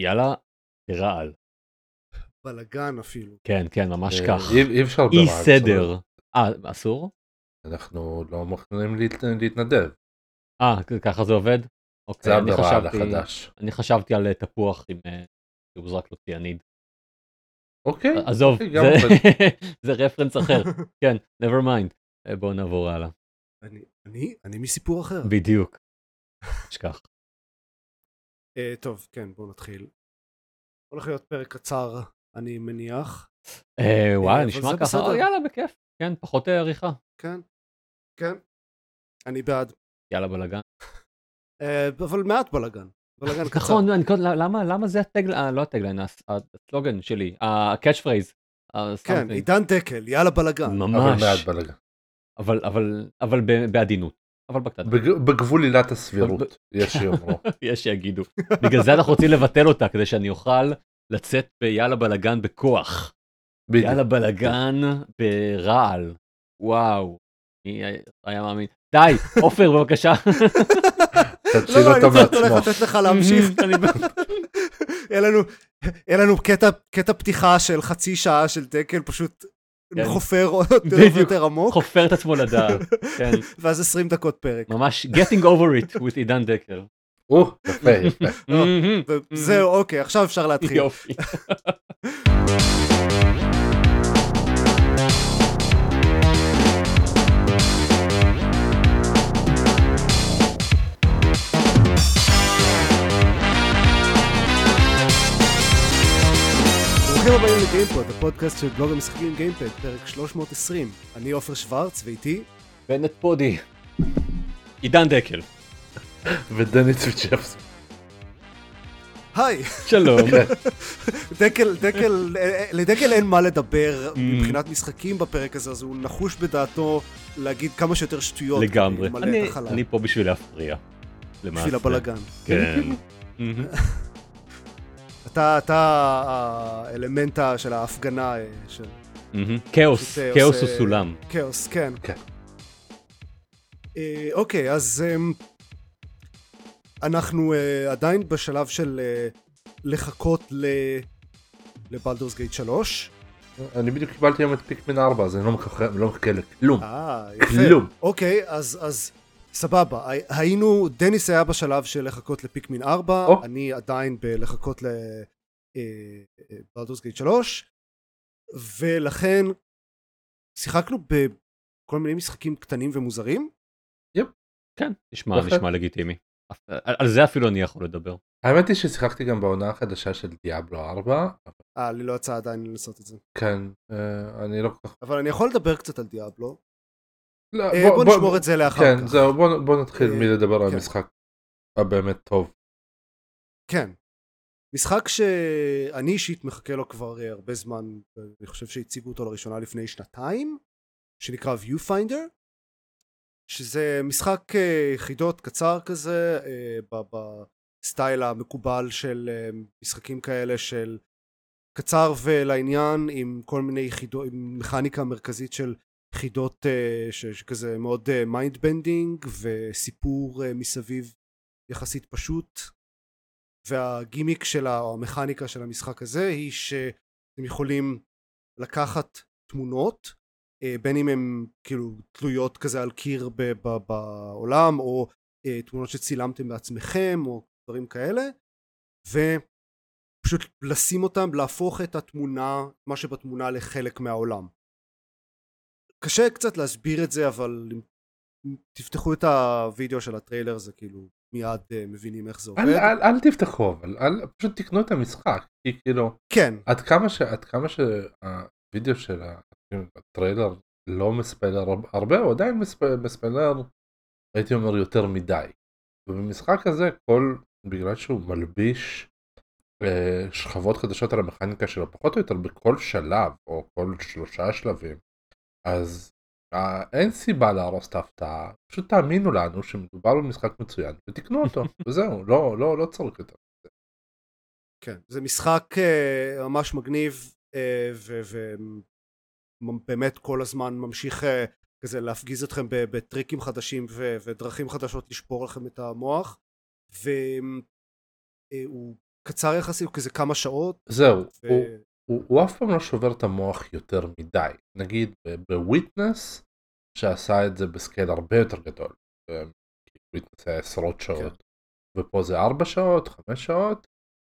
יאללה, רעל. בלאגן אפילו. כן, כן, ממש אה, כך. אי אי אפשר אי ברעל, סדר. אה, אסור? אנחנו לא מוכנים להת- להתנדב. אה, ככה זה עובד? זה אוקיי, אני חשבתי, החדש. אני חשבתי על אה, תפוח עם אה, שהוזרק לו ציאניד. אוקיי. עזוב, אוקיי, זה-. זה רפרנס אחר. כן, never mind. אה, בואו נעבור הלאה. אני, אני, אני מסיפור אחר. בדיוק. שכח. אה, טוב, כן, בואו נתחיל. הולך להיות פרק קצר, אני מניח. אה, וואי, אבל נשמע ככה, בסדר. יאללה, בכיף. כן, פחות עריכה. כן, כן. אני בעד. יאללה, בלאגן. אה, אבל מעט בלאגן. בלאגן קצר. נכון, אני קודם- למה למה זה ה tagline, לא ה tagline, הס- הסלוגן שלי, ה catch phrase. כן, עידן דקל, יאללה בלאגן. אבל ממש. מעט בלאגן. אבל אבל אבל בעדינות. אבל בקטנה. בג- בגבול עילת הסבירות, יש שיאמרו. יש שיגידו. בגלל זה אנחנו רוצים לבטל אותה, כדי שאני אוכל לצאת ביאללה בלאגן בכוח. בדיוק. יאללה בלאגן ברעל. וואו. מי היה מאמין? די, עופר בבקשה. תציל לא, לא, אני אותו פשוט הולך מעצמו. לתת לך להמשיך. אני- יהיה לנו, קטע פתיחה של חצי שעה של דקל, פשוט כן. חופר עוד יותר. ויותר עמוק, חופר את עצמו לדעת. כן, ואז 20 דקות פרק. ממש getting over it with עידן דקל. או, יפה, יפה. וזהו, אוקיי, עכשיו אפשר להתחיל. יופי. ברוכים הבאים לגיימפוד, הפודקאסט של בלוג המשחקים גיימפד, פרק 320. אני עופר שוורץ, ואיתי בנט פודי. עידן דקל. ודני צוויצ'פס. היי, שלום. דקל, דקל, לדקל אין מה לדבר. מבחינת משחקים בפרק הזה, אז הוא נחוש בדעתו להגיד כמה שיותר שטויות. לגמרי. אני- את פה בשביל להפריע. בשביל הבלאגן. כן. אתה, אתה האלמנט של ההפגנה אה, של. כאוס, אה, כאוס הוא סולם. כאוס, כן. כן. אה, אוקיי, אז אמ, אנחנו עדיין בשלב של לחכות ל... לבלדורס גייט 3. אני בדיוק קיבלתי היום את פיקמן 4 אז אני לא מחכה לא לכלום. אה, יפה. כלום. אוקיי, אז, אז סבבה. הי- היינו, דניס היה בשלב של לחכות לפיקמין 4, או. אני עדיין בלחכות לבלדורס גייט 3, ולכן שיחקנו בכל מיני משחקים קטנים ומוזרים. כן, נשמע. נשמע לגיטימי. על- על זה אפילו אני יכול לדבר. האמת היא ששיחקתי גם בעונה החדשה של דיאבלו 4. אה, לי לא יצא עדיין לנסות את זה. כן, אה, אני לא כל כך... אבל אני יכול לדבר קצת על דיאבלו. לא, אה, בוא נשמור את זה לאחר כן, כך. זהו, בוא בוא נתחיל אה, מלדבר על כן. המשחק הבאמת טוב. כן. משחק שאני אישית מחכה לו כבר אה, הרבה זמן, אני חושב שהציגו אותו לראשונה לפני שנתיים, שנקרא Viewfinder, שזה משחק חידות קצר כזה, ב- בסטייל המקובל של משחקים כאלה של קצר ולעניין, עם כל מיני חידות, עם מכניקה מרכזית של חידות אה, שכזה מאוד mind bending, וסיפור אה, מסביב יחסית פשוט. והגימיק של המכניקה של המשחק הזה היא שאתם יכולים לקחת תמונות אה, בין אם הן כאילו תלויות כזה על קיר בעולם או אה, תמונות שצילמתם בעצמכם או דברים כאלה ופשוט לשים אותם להפוך את התמונה מה שבתמונה לחלק מהעולם קשה קצת להסביר את זה אבל אם תפתחו את הוידאו של הטריילר זה כאילו מיד אה, מבינים איך זה עובד אל, אל, אל תפתחו אבל אל, פשוט תקנו את המשחק כי כאילו כן עד כמה ש... עד כמה שהווידאו של הטריילר לא מספיילר הר- הרבה הוא עדיין מספ- מספיילר הייתי אומר יותר מדי. ובמשחק הזה כל בגלל שהוא מלביש אה, שכבות חדשות על המכניקה שלו פחות או יותר בכל שלב או כל שלושה שלבים אז אה, אין סיבה להרוס את ההפתעה פשוט תאמינו לנו שמדובר במשחק מצוין ותקנו אותו וזהו לא לא לא צריך יותר. כן, זה משחק uh, ממש מגניב uh, ובאמת כל הזמן ממשיך uh, כזה להפגיז אתכם בטריקים חדשים ו- ודרכים חדשות לשבור לכם את המוח והוא קצר יחסית, הוא כזה כמה שעות. זהו, ו... הוא, הוא, הוא אף פעם לא שובר את המוח יותר מדי. נגיד ב Witness, שעשה את זה ב scale הרבה יותר גדול. ב Witness היה עשרות שעות. כן. ופה זה 4 שעות, 5 שעות.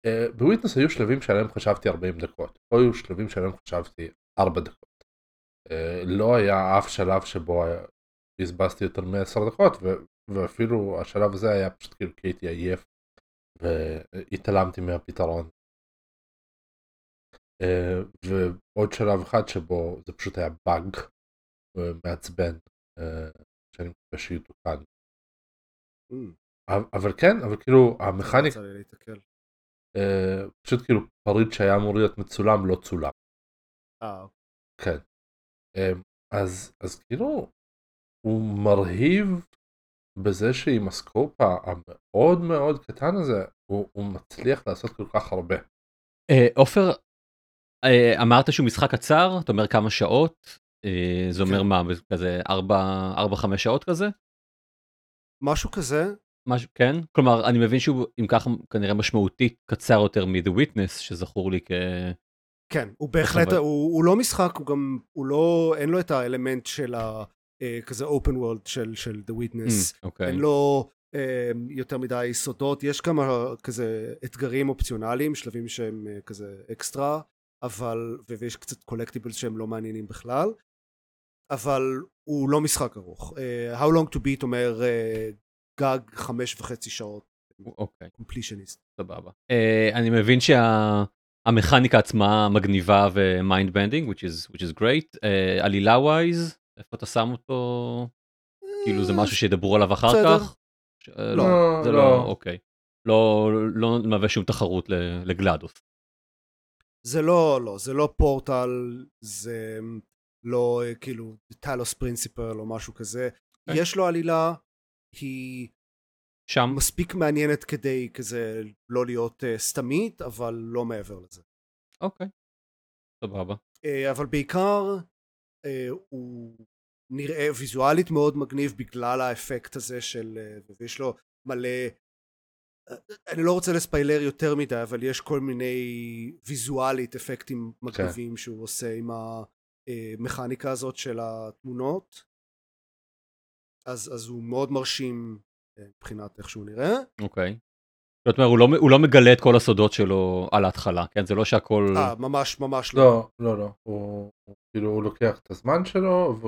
Uh, ב Witness היו שלבים שעליהם חשבתי 40 דקות. פה היו שלבים שעליהם חשבתי 4 דקות. Uh, לא היה אף שלב שבו בזבזתי יותר מ-10 דקות, ואפילו השלב הזה היה פשוט כאילו כי הייתי עייף והתעלמתי מהפתרון. Uh, ועוד שלב אחד שבו זה פשוט היה באג מעצבן uh, שאני מקווה שיתוקן. Mm. אבל כן, אבל כאילו המכניקה, uh, פשוט כאילו פריט שהיה אמור להיות מצולם לא צולם. אה. כן. אז, אז כאילו הוא מרהיב בזה שעם הסקופ המאוד מאוד קטן הזה הוא, הוא מצליח לעשות כל כך הרבה. עופר, אמרת שהוא משחק קצר, אתה אומר כמה שעות, uh, זה אומר כן. מה, כזה 4-5 שעות כזה? משהו כזה. משהו, כן? כלומר, אני מבין שהוא אם ככה כנראה משמעותית קצר יותר מ-The Witness, שזכור לי כ... כן, הוא בהחלט, הוא, הוא לא משחק, הוא גם, הוא לא, אין לו את האלמנט של ה... Uh, כזה open world של, של The Witness, mm, okay. אין לו uh, יותר מדי סודות, יש כמה כזה אתגרים אופציונליים, שלבים שהם uh, כזה אקסטרה, אבל, ויש קצת קולקטיבלס שהם לא מעניינים בכלל, אבל הוא לא משחק ארוך. Uh, How long to beat אומר uh, גג חמש וחצי שעות. אוקיי. completionist. סבבה. Uh, אני מבין שהמכניקה שה... עצמה מגניבה ו mind bending, which is, which is great. Uh, עלילה wise, איפה אתה שם אותו? כאילו זה משהו שידברו עליו אחר כך? לא, זה לא, אוקיי. לא, לא מהווה שום תחרות ל GLaDOS. זה לא, לא, זה לא פורטל, זה לא כאילו טלוס פרינסיפל או משהו כזה. יש לו עלילה, היא שם מספיק מעניינת כדי כזה לא להיות uh, סתמית אבל לא מעבר לזה. אוקיי, סבבה. Uh, אבל בעיקר uh, הוא נראה ויזואלית מאוד מגניב בגלל האפקט הזה של uh, ויש לו מלא אני לא רוצה לספיילר יותר מדי אבל יש כל מיני ויזואלית אפקטים כן. מגניבים okay. שהוא עושה עם המכניקה הזאת של התמונות אז, אז הוא מאוד מרשים אה, מבחינת איך שהוא נראה. אוקיי. זאת אומרת, הוא לא, הוא לא מגלה את כל הסודות שלו על ההתחלה, כן? זה לא שהכל... אה, ממש ממש לא. לא, לא, לא. הוא, הוא כאילו, הוא לוקח את הזמן שלו, ו,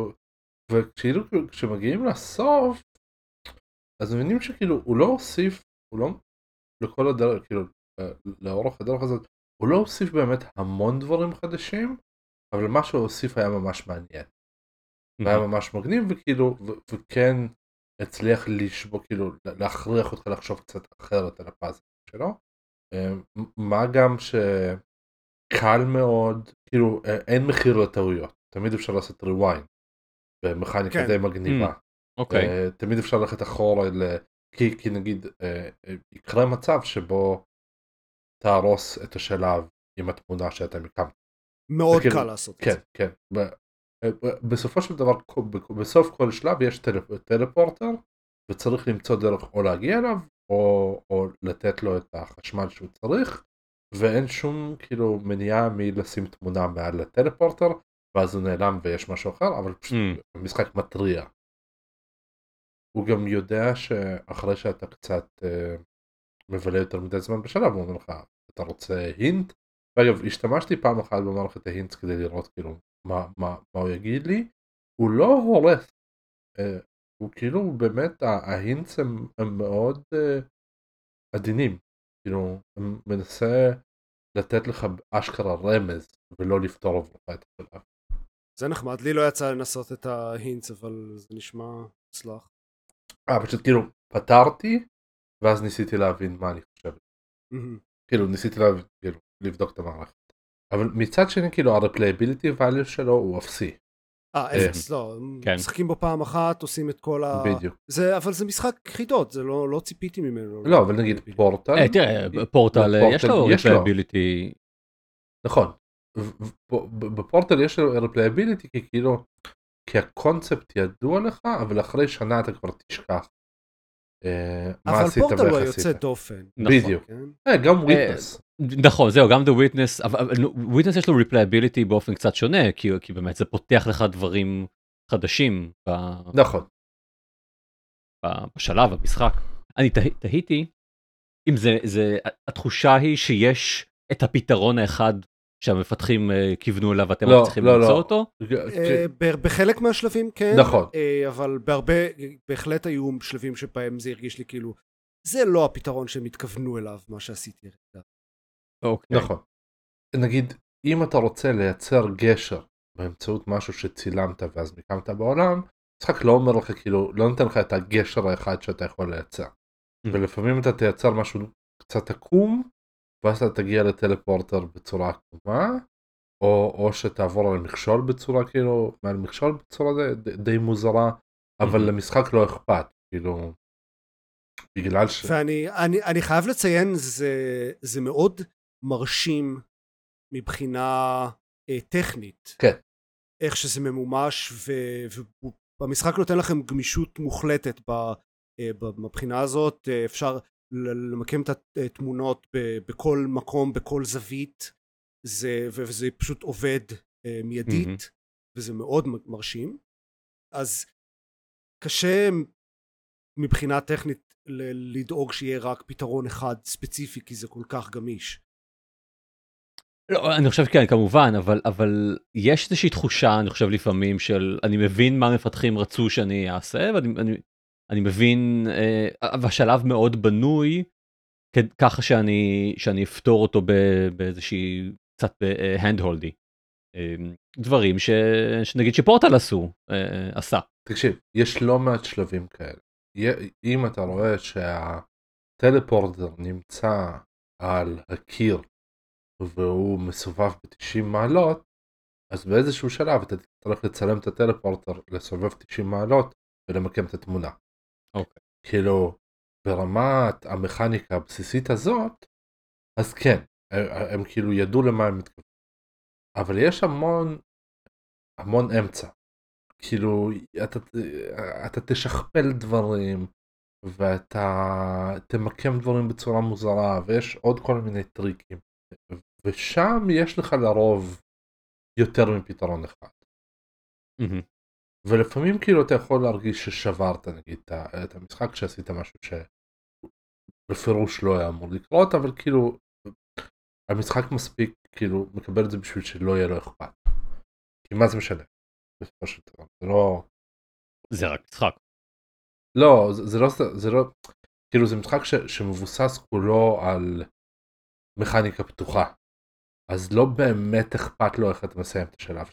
וכשמגיעים לסוף, אז מבינים שכאילו, הוא לא הוסיף, הוא לא, לכל הדרך, כאילו, אה, לאורך הדרך הזאת, הוא לא הוסיף באמת המון דברים חדשים, אבל מה שהוא הוסיף היה ממש מעניין. והיה ממש מגניב וכאילו וכן הצליח לשבור כאילו להכריח אותך לחשוב קצת אחרת על הפאזל שלו. אמ, מה גם שקל מאוד כאילו אין מחיר לטעויות תמיד אפשר לעשות rewind במכניקה כן. די מגניבה. Mm, אוקיי. Okay. תמיד אפשר ללכת אחורה ל... כי, כי נגיד אה, אה, יקרה מצב שבו תהרוס את השלב עם התמונה שאתה הקמת. מאוד וכאילו, קל לעשות כן, את זה. כן, כן. בסופו של דבר בסוף כל שלב יש טלפורטר וצריך למצוא דרך או להגיע אליו או, או לתת לו את החשמל שהוא צריך ואין שום כאילו מניעה מלשים תמונה מעל לטלפורטר ואז הוא נעלם ויש משהו אחר אבל פשוט mm. המשחק מתריע. הוא גם יודע שאחרי שאתה קצת uh, מבלה יותר מדי זמן בשלב הוא אומר לך אתה רוצה הינט ואגב השתמשתי פעם אחת במערכת ההינטס כדי לראות כאילו מה, מה, מה הוא יגיד לי, הוא לא הורס. אה, הוא כאילו באמת ההינטס הם, הם מאוד אה, עדינים. כאילו, הם מנסה לתת לך אשכרה רמז ולא לפתור עבורך את השלב. זה נחמד, לי לא יצא לנסות את ה hints אבל זה נשמע מוצלח. אה, פשוט כאילו פתרתי ואז ניסיתי להבין מה אני חושב. כאילו ניסיתי להבין, כאילו, לבדוק את המערכת. אבל מצד שני כאילו ה replayability value שלו הוא אפסי. אה אפס לא כן. משחקים בו פעם אחת עושים את כל ה... בדיוק. זה אבל זה משחק חידות זה לא לא ציפיתי ממנו. לא אבל נגיד פורטל. אה, תראה פורטל יש לו replayability. נכון. בפורטל יש לו replayability כי כאילו כי הקונספט ידוע לך אבל אחרי שנה אתה כבר תשכח אה, מה אבל עשית פורטל הוא ואיך היוצא עשית. דופן. נכון. בדיוק. כן? אה, גם Witness. נכון זהו גם The Witness אבל Witness יש לו replayability באופן קצת שונה כי, כי באמת זה פותח לך דברים חדשים ב, נכון. ב, בשלב המשחק. אני תה, תהיתי אם זה זה התחושה היא שיש את הפתרון האחד שהמפתחים uh, כיוונו אליו ואתם לא, לא, צריכים לא, למצוא לא. אותו. אה, ב- בחלק מהשלבים כן, נכון. אה, אבל בהרבה, בהחלט היו שלבים שבהם זה הרגיש לי כאילו, זה לא הפתרון שהם התכוונו אליו, מה שעשיתי. אוקיי. נכון. נגיד, אם אתה רוצה לייצר גשר באמצעות משהו שצילמת ואז מיקמת בעולם, המשחק לא אומר לך כאילו, לא נותן לך את הגשר האחד שאתה יכול לייצר. ולפעמים אתה תייצר משהו קצת עקום, ואז אתה תגיע לטלפורטר בצורה עקומה, או, או שתעבור על מכשול בצורה כאילו, מעל מכשול בצורה די, די מוזרה, אבל. למשחק לא אכפת, כאילו, בגלל ש... ואני אני, אני חייב לציין, זה, זה מאוד מרשים מבחינה אה, טכנית. כן. איך שזה ממומש, ו- ובמשחק נותן לכם גמישות מוחלטת ב, אה, מבחינה הזאת. אה, אפשר למקם את התמונות ב- בכל מקום, בכל זווית, זה, וזה פשוט עובד אה, מיידית, Mhm. וזה מאוד מרשים. אז קשה מבחינה טכנית ל- לדאוג שיהיה רק פתרון אחד ספציפי, כי זה כל כך גמיש. לא, אני חושב כן כמובן אבל אבל יש איזושהי תחושה אני חושב לפעמים של אני מבין מה מפתחים רצו שאני אעשה ואני אני, אני מבין אה, והשלב מאוד בנוי ככה שאני שאני אפתור אותו באיזושהי קצת בהנד הולדי. דברים ש, שנגיד שפורטל עשו אה, עשה. תקשיב, יש לא מעט שלבים כאלה. אם אתה רואה שהטלפורטר נמצא על הקיר והוא מסובב ב-90 מעלות, אז באיזשהו שלב אתה תצטרך לצלם את הטלפורטר, לסובב 90 מעלות ולמקם את התמונה. אוקיי. כאילו, ברמת המכניקה הבסיסית הזאת, אז כן, הם, הם כאילו ידעו למה הם מתכוונים. אבל יש המון, המון אמצע. כאילו, אתה, אתה תשכפל דברים, ואתה תמקם דברים בצורה מוזרה, ויש עוד כל מיני טריקים. ושם יש לך לרוב יותר מפתרון אחד. מהמם. ולפעמים כאילו אתה יכול להרגיש ששברת נגיד את המשחק כשעשית משהו שבפירוש לא היה אמור לקרות אבל כאילו המשחק מספיק כאילו מקבל את זה בשביל שלא יהיה לו אכפת. כי מה זה משנה? בסופו של דבר זה לא זה רק משחק. לא זה, זה לא זה לא כאילו זה משחק ש, שמבוסס כולו על מכניקה פתוחה אז לא באמת אכפת לו איך אתה מסיים את השלב.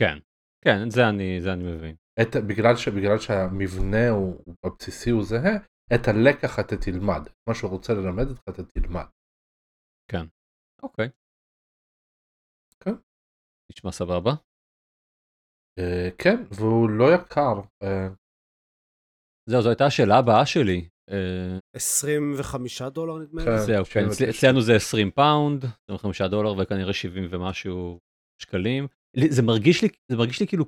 כן כן זה אני זה אני מבין. את, בגלל, ש, בגלל שהמבנה הוא, הוא הבסיסי הוא זהה, את הלקח אתה תלמד. מה שהוא רוצה ללמד אותך אתה תלמד. אוקיי. כן. נשמע סבבה. אה, כן, והוא לא יקר. אה, זהו זו הייתה השאלה הבאה שלי. אה, 25 דולר נדמה לי? כן. זהו, כן, 79. אצלנו זה 20 פאונד, 25 דולר וכנראה 70 ומשהו שקלים. זה מרגיש לי, זה מרגיש לי כאילו,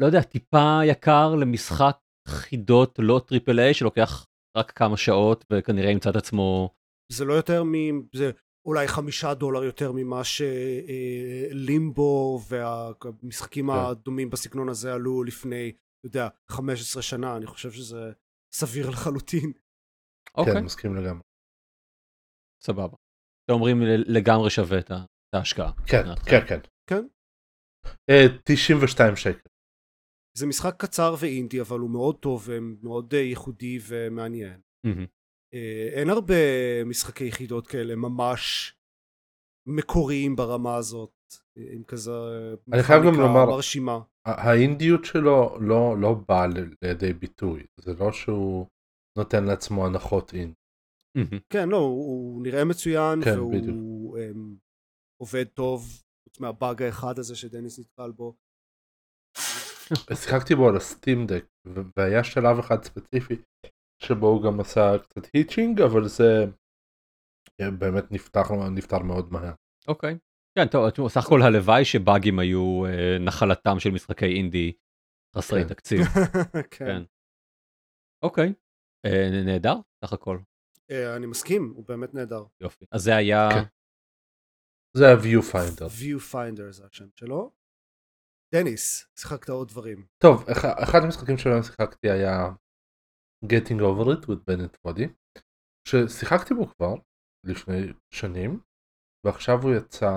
לא יודע, טיפה יקר למשחק חידות לא triple A שלוקח רק כמה שעות וכנראה ימצא את עצמו, זה לא יותר מ... זה אולי חמישה דולר יותר ממה שלימבו והמשחקים כן. הדומים בסגנון הזה עלו לפני, אתה יודע, 15 שנה, אני חושב שזה סביר לחלוטין. אוקיי, כן, מסכים לגמרי. סבבה. אתם אומרים ל- לגמרי שווה את ההשקעה. כן, מבחינתכם. כן, כן. כן. אה, 92 שקל. זה משחק קצר ואינדי, אבל הוא מאוד טוב ומאוד אה, ייחודי ומעניין. אה, אין הרבה משחקי יחידות כאלה ממש מקוריים ברמה הזאת, אה, עם כזה אני חייב גם לומר- מרשימה. האינדיות שלו לא, לא באה לידי ביטוי. זה לא שהוא נותן לעצמו הנחות אינד. מהמם. כן, לא, הוא, נראה מצוין, כן, והוא בדיוק. עובד טוב, מהבאג האחד הזה שדניס נתקל בו. שיחקתי בו על הסטים דק והיה שלב אחד ספציפי שבו הוא גם עשה קצת היצ'ינג אבל זה אה, באמת נפתר, נפתר מאוד מהר. אוקיי. כן, טוב, סך הכל הלוואי שבאגים היו אה, נחלתם של משחקי אינדי חסרי כן. תקציב. כן. כן. אוקיי. אה, נהדר, סך הכל. אה, אני מסכים, הוא באמת נהדר. יופי. אז זה היה... זה ה-Viewfinder. Viewfinder זה השם שלו. דניס, שיחקת עוד דברים. טוב, אחד- המשחקים שלהם שיחקתי היה Getting Over It with Bennett Foddy, ששיחקתי בו כבר לפני שנים, ועכשיו הוא יצא,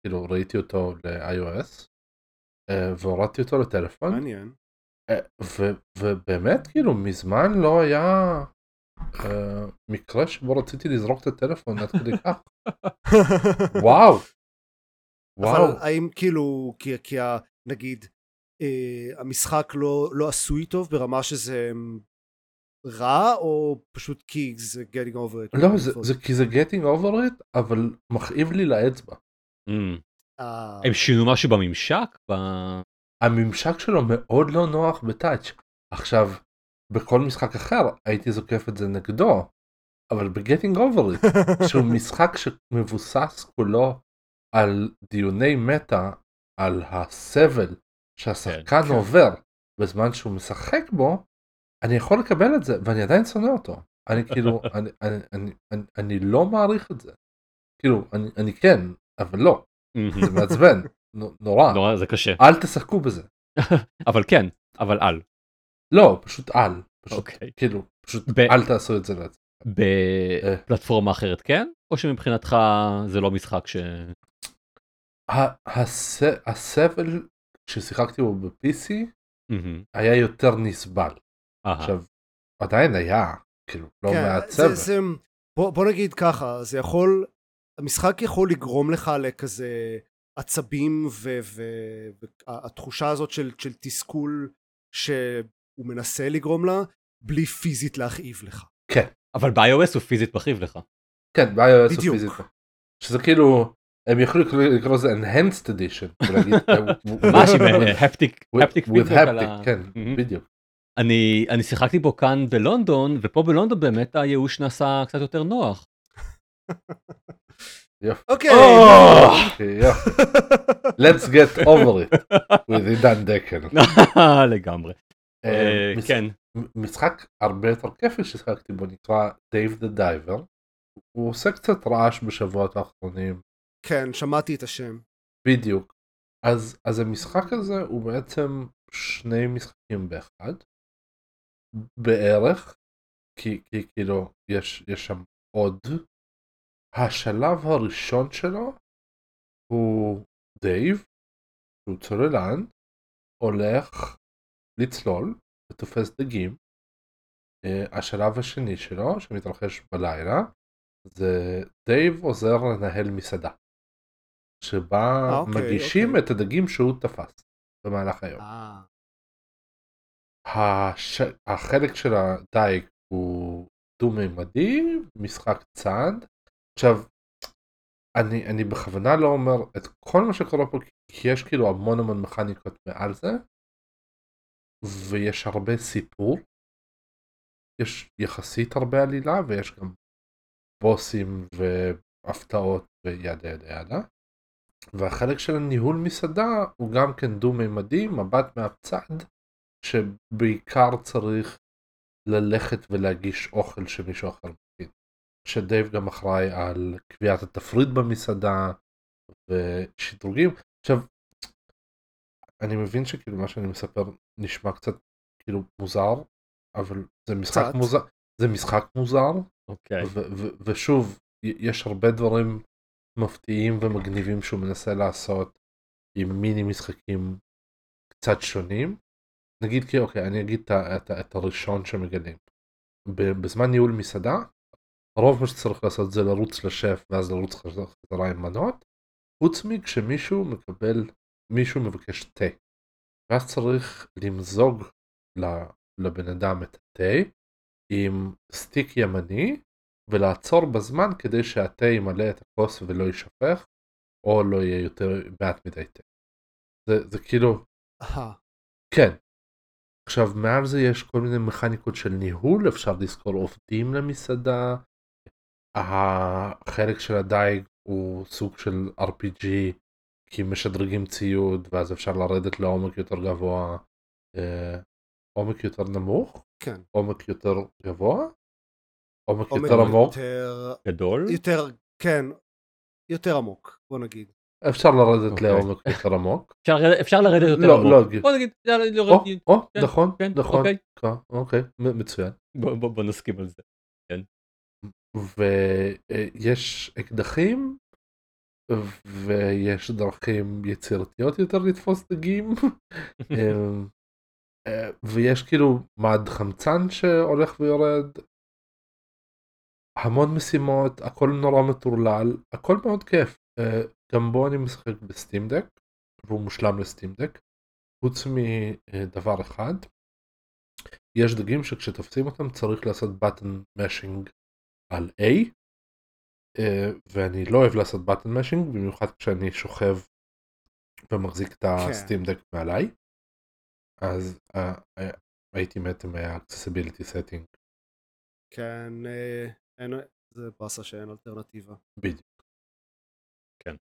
כאילו ראיתי אותו ל-iOS, אה, והורדתי אותו לטלפון, מעניין. אה, ובאמת כאילו מזמן לא היה מקרה שבו רציתי לזרוק את הטלפון עד כדי כך, וואו, וואו, אבל האם כאילו, כי, כי ה, נגיד, אה, המשחק לא, לא עשוי טוב ברמה שזה אמ, רע, או פשוט כי זה getting over it? לא זה, זה כי זה Getting Over It, אבל מכאיב לי לאצבע. Mm. אה, הם שינו משהו בממשק? ב- הממשק שלו מאוד לא נוח בטאץ'. עכשיו, בכל משחק אחר הייתי זוקף את זה נגדו, אבל ב-Getting Over It, שהוא משחק שמבוסס כולו על דיוני מטה, על הסבל שהשחקן כן. עובר בזמן שהוא משחק בו, אני יכול לקבל את זה, ואני עדיין שונא אותו. אני כאילו, אני, אני, אני, אני, אני לא מעריך את זה. כאילו, אני, אני כן, אבל לא, זה מעצבן, נו- נורא. נורא, זה קשה. אל תשחקו בזה. אבל כן, אבל על. לא, פשוט אל. פשוט, אוקיי. כאילו, פשוט ב- אל תעשו את זה לעצמם. בפלטפורמה אחרת כן? או שמבחינתך זה לא משחק ש... הס- הסבל ששיחקתי בו ב-PC מהמם. היה יותר נסבל. אהה. עכשיו, עדיין היה, כאילו, לא כן, מעט זה, סבל. זה, בוא, בוא נגיד ככה, זה יכול, המשחק יכול לגרום לך לכזה עצבים והתחושה הזאת של, של תסכול שהוא מנסה לגרום לה, בלי פיזית להכאיב לך. אבל ב-iOS הוא פיזית מכאיב לך. כן, ב-iOS הוא. פיזית. שזה כאילו, הם יכלו לקרוא- לזה enhanced edition. עם הפטיק with- הפטיק כן, מהמם. בדיוק. אני אני שיחקתי בו כאן בלונדון ופה בלונדון באמת הייאוש נעשה קצת יותר נוח. אוקיי. אוקיי, יופי. Let's get over it with עידן דקל. לגמרי. אה, אה, כן. משחק הרבה יותר כיפי ששיחקתי בו נקרא Dave the Diver. הוא עושה קצת רעש בשבועות האחרונים. כן, שמעתי את השם. בדיוק. אז, אז המשחק הזה הוא בעצם שני משחקים באחד. בערך. כי, כי כאילו יש, יש שם עוד. השלב הראשון שלו הוא Dave, שהוא צוללן, הולך לצלול ותופס דגים. אה, השלב השני שלו שמתרחש בלילה זה Dave עוזר לנהל מסעדה. שבה אוקיי, מגישים אוקיי. את הדגים שהוא תפס במהלך היום. אה, הש... החלק של הדייג הוא דו-מימדי, משחק צד. עכשיו, אני, אני בכוונה לא אומר את כל מה שקורה פה, כי יש כאילו המון המון מכניקות מעל זה, ויש הרבה סיפור. יש יחסית הרבה עלילה, ויש גם בוסים והפתעות וידה ידה ידה. והחלק של הניהול מסעדה הוא גם כן דו-מימדי, מבט מהצד, שבעיקר צריך ללכת ולהגיש אוכל שמישהו אחר מכין. שדייב גם אחראי על קביעת התפריט במסעדה ושדרוגים. עכשיו, אני מבין שכאילו מה שאני מספר נשמע קצת כאילו מוזר, אבל זה משחק קצת. מוזר, זה משחק מוזר, אוקיי. ו- ו- ושוב, יש הרבה דברים מפתיעים ומגניבים שהוא מנסה לעשות עם מיני משחקים קצת שונים. נגיד כי אוקיי, אני אגיד את, את, את הראשון שמגלים. בזמן ניהול מסעדה, רוב מה שצריך לעשות זה לרוץ לשף ואז לרוץ חזרה עם מנות, חוץ מכשמישהו מקבל, מישהו מבקש תה. ואז צריך למזוג לבן אדם את התה עם סטיק ימני ולעצור בזמן כדי שהתה ימלא את הכוס ולא יישפך או לא יהיה יותר מעט מדי תה. זה, זה כאילו אהה. כן. עכשיו מעל זה יש כל מיני מכניקות של ניהול אפשר לזכור עובדים למסעדה. החלק של הדייג הוא סוג של RPG כי משדרגים ציוד ואז אפשר לרדת לעומק יותר גבוה. אה, עומק יותר נמוך כן. עומק יותר גבוה? עומק עומק יותר עמוק? יותר, גדול? יותר, כן, יותר עמוק, בוא נגיד. אפשר לרדת אוקיי. לעומק יותר עמוק? אפשר לרדת- אפשר לרדת יותר לא, עמוק. לא. בוא נגיד, יאללה, או, לרדת- או, כן, נכון, כן, נכון. אוקיי. כן, אוקיי, מצוין. בוא- בוא בוא נסכים על זה. ויש אקדחים ויש דרכים יצירתיות יותר לתפוס דגים. אמ, אה, ויש כאילו מד חמצן שהולך ויורד. המון משימות הכל נורא מטורלל הכל מאוד כיף. אה, גם בו אני משחק בסטים דק והוא מושלם לסטים דק חוץ מדבר אחד. יש דגים שכשתופסים אותם צריך לעשות button mashing על A ואני לא אוהב לעשות button mashing במיוחד כשאני שוכב ומחזיק את הסטים דק מעליי אז אה, אה, הייתי מת אם היה accessibility setting כן, אה, אין, זה באסה שאין אלטרנטיבה. בדיוק. כן.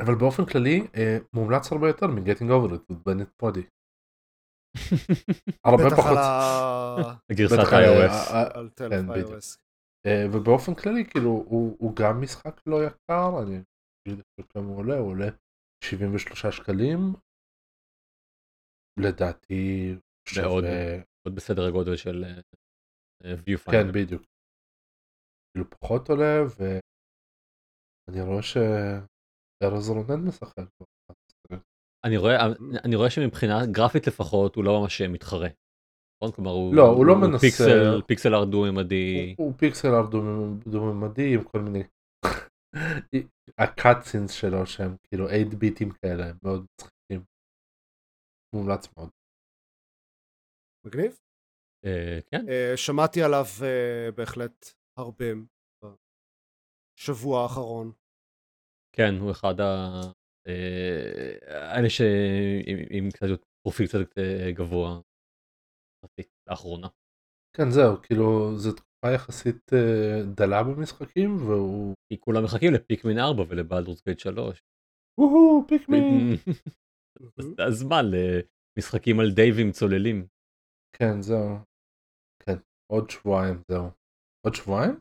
אבל באופן כללי אה, מומלץ הרבה יותר מ-getting over it with בנט פודי. הרבה בטח פחות. על ה... גרסת בטח, אה, iOS. אה, כן, ובאופן כללי כאילו הוא, הוא גם משחק לא יקר אני אגיד לך כמה הוא עולה הוא עולה 73 שקלים לדעתי. שווה- עוד בסדר הגודל של אה, אה, כן viewfinder. בדיוק. כאילו פחות עולה ואני רואה שארז רונן משחק. אני רואה אני רואה שמבחינה גרפית לפחות הוא לא ממש מתחרה. נכון? כלומר הוא לא, הוא לא מנסה- פיקסל פיקסל ארט דו-ממדי. הוא, הוא פיקסל ארט דו- דו-ממדי עם כל מיני הקאטסינס שלו שהם כאילו 8 ביטים כאלה הם מאוד מצחיקים. מומלץ מאוד. מגניב. אה, כן. אה, שמעתי עליו אה, בהחלט הרבה בשבוע האחרון. כן הוא אחד ה... האלה שעם קצת פרופיל קצת גבוה. לאחרונה. כן זהו כאילו זו תקופה יחסית אה, דלה במשחקים והוא כי כולם מחכים לפיקמין 4 ולבלדורס גייט 3. וואו פיקמין. הזמן למשחקים על דייבים צוללים. כן זהו. כן עוד שבועיים זהו. עוד שבועיים?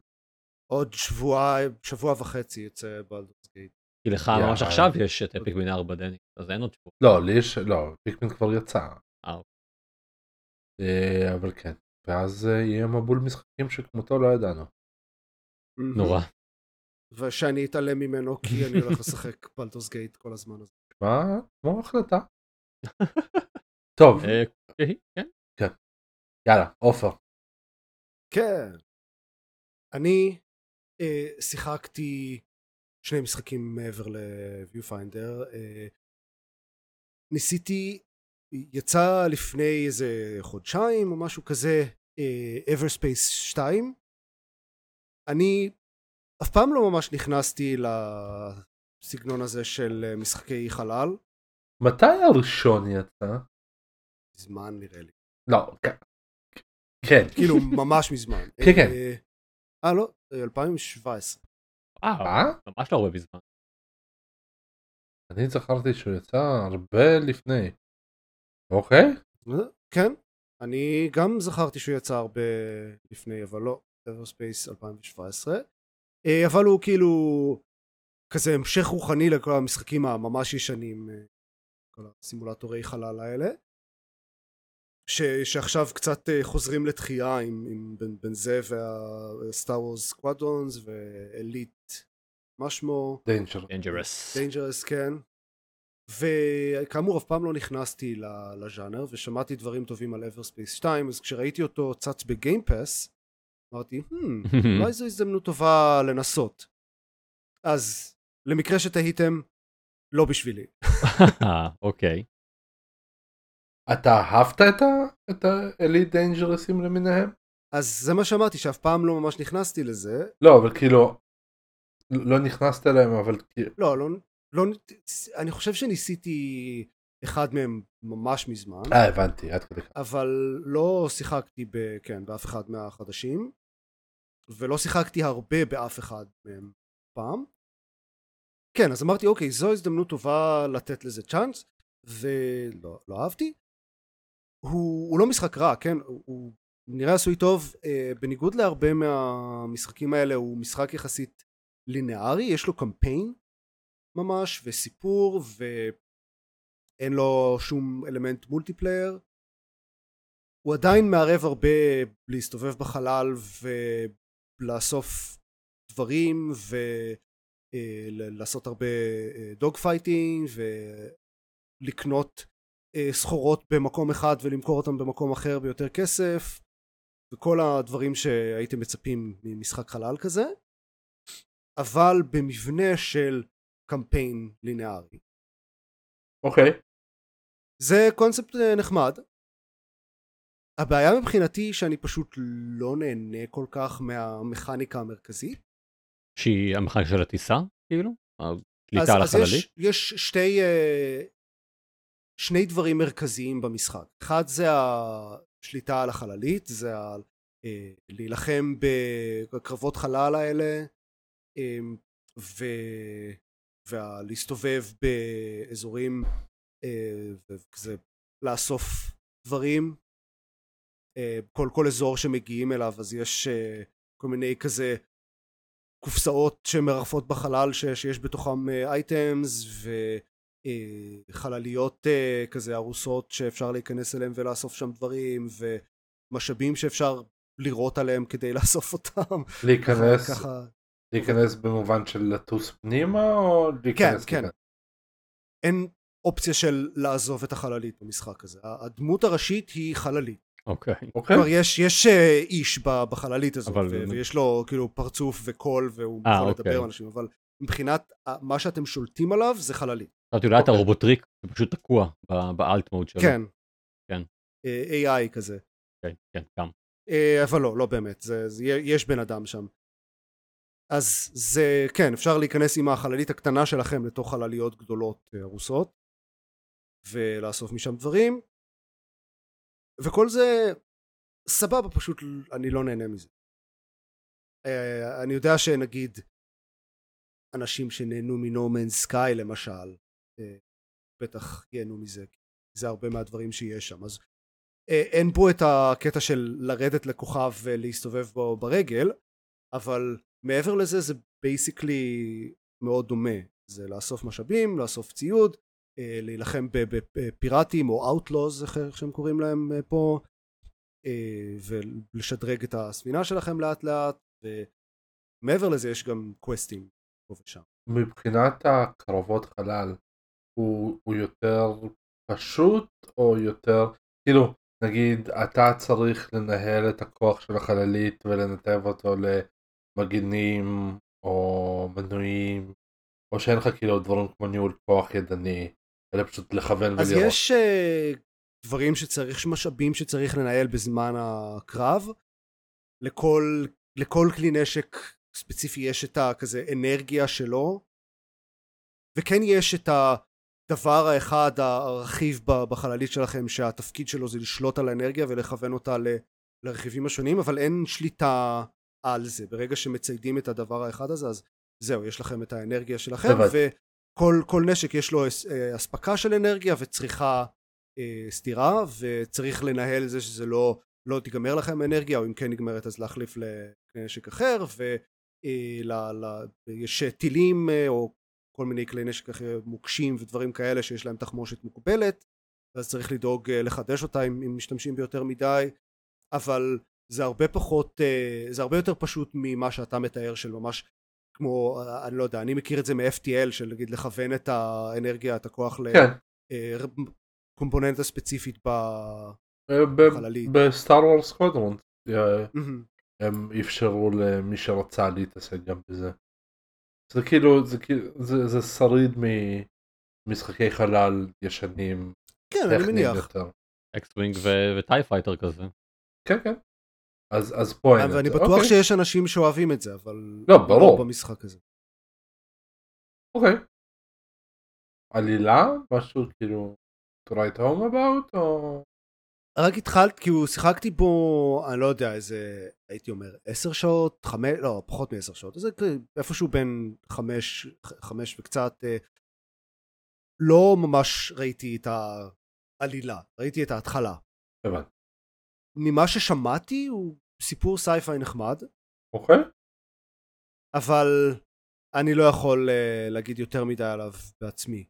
עוד שבועיים, שבוע וחצי יוצא בלדורס גייט. כי לך. ממש עכשיו יש את פיקמין 4 דני. אז אין עוד שבוע. לא לי יש לא פיקמין כבר יצא. אה. אבל כן. ואז אה, יהיה מבול משחקים שכמותו לא ידענו. נורא. ושאני אתעלם ממנו כי אני הולך לשחק בלדורס גייט כל הזמן הזה. מה? כמו החלטה. טוב אה, כן. יאללה עופר. כן. אני אה, שיחקתי שני משחקים מעבר ל-Viewfinder. אה, ניסיתי, יצא לפני איזה חודשיים או משהו כזה, אה, Everspace 2. אני אף פעם לא ממש נכנסתי לסגנון הזה של אה, משחקי חלל. מתי הראשון יצא? זמן נראה לי. לא. כן. כן. כאילו ממש מזמן. כן, כן. אה, אה לא, אה, 2017. וואו. מה? ממש לא הרבה בזמן. אני זכרתי שהוא יצא הרבה לפני. אוקיי? אה, כן, אני גם זכרתי שהוא יצא הרבה לפני, אבל לא, Everspace 2017. אה, אבל הוא כאילו כזה המשך רוחני לכל המשחקים הממש ישנים, אה, כל הסימולטורי חלל האלה. ש, שעכשיו קצת חוזרים לתחייה עם, עם בין, בין זה וה Star Wars Squadrons ו Elite מה שמו Danger. Dangerous. Dangerous כן וכאמור אף פעם לא נכנסתי לז'אנר ושמעתי דברים טובים על Everspace 2 אז כשראיתי אותו צץ ב Game Pass אמרתי hmm, אולי זו הזדמנות טובה לנסות אז למקרה שתהיתם לא בשבילי אוקיי. אתה אהבת את ה- את ה Elite Dangerousים למיניהם? אז זה מה שאמרתי שאף פעם לא ממש נכנסתי לזה לא אבל כאילו לא נכנסת אליהם אבל לא לא לא אני חושב שניסיתי אחד מהם ממש מזמן אה הבנתי עד כדי כך. אבל לא שיחקתי ב... כן, באף אחד מהחדשים ולא שיחקתי הרבה באף אחד מהם פעם כן אז אמרתי אוקיי זו הזדמנות טובה לתת לזה צ'אנס ולא לא אהבתי הוא, הוא לא משחק רע, כן? הוא, הוא נראה עשוי טוב, uh, בניגוד להרבה מהמשחקים האלה הוא משחק יחסית לינארי, יש לו קמפיין ממש, וסיפור, ואין לו שום אלמנט מולטיפלייר. הוא עדיין מערב הרבה להסתובב בחלל ולאסוף דברים ולעשות הרבה dog fighting ולקנות סחורות במקום אחד ולמכור אותם במקום אחר ביותר כסף וכל הדברים שהייתם מצפים ממשחק חלל כזה אבל במבנה של קמפיין לינארי. אוקיי. Okay. זה קונספט נחמד הבעיה מבחינתי שאני פשוט לא נהנה כל כך מהמכניקה המרכזית. שהיא המכניקה של הטיסה כאילו? הקליטה על החללית? אז יש, יש שתי, אה, שני דברים מרכזיים במשחק. אחד זה השליטה על החללית, זה ה... אה, להילחם בקרבות חלל האלה אמ, ו... ולהסתובב באזורים אה, וכזה לאסוף דברים. אה, כל, כל אזור שמגיעים אליו אז יש אה, כל מיני כזה קופסאות שמרחפות בחלל ש, שיש בתוכם אייטמס וחלליות כזה ארוסות שאפשר להיכנס אליהם ולאסוף שם דברים ומשאבים שאפשר לירות עליהם כדי לאסוף אותם. להיכנס, ככה... להיכנס במובן של לטוס פנימה או להיכנס? כן, כן. אין אופציה של לעזוב את החללית במשחק הזה. הדמות הראשית היא חללית. אוקיי. אוקיי. כלומר יש, יש אה, איש בחללית הזאת אבל... ו- ויש לו כאילו פרצוף וקול והוא 아, אה, יכול אוקיי. לדבר עם אנשים אבל מבחינת מה שאתם שולטים עליו זה חללית. חשבתי אולי אתה אוקיי. רובוטריק פשוט תקוע באלט מוד שלו. כן. כן. אה, AI כזה. כן, כן, גם. אבל לא, לא באמת, זה, זה, יש בן אדם שם. אז זה, כן, אפשר להיכנס עם החללית הקטנה שלכם לתוך חלליות גדולות רוסות ולאסוף משם דברים. וכל זה סבבה פשוט אני לא נהנה מזה. uh, אני יודע שנגיד אנשים שנהנו מנומן סקאי למשל uh, בטח ייהנו מזה זה הרבה מהדברים שיש שם. אז אין פה את הקטע של לרדת לכוכב ולהסתובב בו ברגל אבל מעבר לזה זה basically מאוד דומה זה לאסוף משאבים לאסוף ציוד אה, להילחם בפיראטים או outlaws איך שהם קוראים להם אה, פה אה, ולשדרג את הספינה שלכם לאט לאט ומעבר לזה יש גם קווסטים פה ושם. מבחינת הקרבות חלל הוא, הוא יותר פשוט או יותר כאילו נגיד אתה צריך לנהל את הכוח של החללית ולנתב אותו למגינים או מנויים או שאין לך כאילו דברים כמו ניהול כוח ידני אלא פשוט לכוון ולראות. אז יש uh, דברים שצריך, משאבים שצריך לנהל בזמן הקרב. לכל, לכל כלי נשק ספציפי יש את הכזה אנרגיה שלו. וכן יש את הדבר האחד, הרכיב בחללית שלכם שהתפקיד שלו זה לשלוט על האנרגיה ולכוון אותה ל, לרכיבים השונים, אבל אין שליטה על זה. ברגע שמציידים את הדבר האחד הזה, אז זהו, יש לכם את האנרגיה שלכם, כל, כל נשק יש לו אה, אספקה של אנרגיה וצריכה אה, סתירה וצריך לנהל את זה שזה לא, לא תיגמר לכם אנרגיה או אם כן נגמרת אז להחליף לנשק אחר ויש אה, טילים אה, או כל מיני כלי נשק אחר מוקשים ודברים כאלה שיש להם תחמושת מוגבלת אז צריך לדאוג אה, לחדש אותה אם, אם משתמשים ביותר מדי אבל זה הרבה פחות אה, זה הרבה יותר פשוט ממה שאתה מתאר של ממש כמו אני לא יודע אני מכיר את זה מ-FTL של נגיד לכוון את האנרגיה את הכוח לקומפוננטה כן. ספציפית אה, בחללית. ב Star Wars Squadron הם אפשרו למי שרצה להתעסק גם בזה. זה כאילו זה כאילו זה, זה שריד ממשחקי חלל ישנים. כן אני מניח. X-Wing ו TIE Fighter כזה. כן כן. אז, אז פה אין את זה. ואני בטוח אוקיי. שיש אנשים שאוהבים את זה, אבל... לא, ברור. לא במשחק הזה. אוקיי. עלילה? משהו כאילו... to write home about או... רק התחלת, כאילו שיחקתי בו, אני לא יודע, איזה, הייתי אומר, עשר שעות, חמש, לא, פחות מעשר שעות, זה איפשהו בין חמש, חמש וקצת, אה, לא ממש ראיתי את העלילה, ראיתי את ההתחלה. הבנתי. ממה ששמעתי הוא סיפור סייפיי נחמד, אוקיי? אבל אני לא יכול uh, להגיד יותר מדי עליו בעצמי.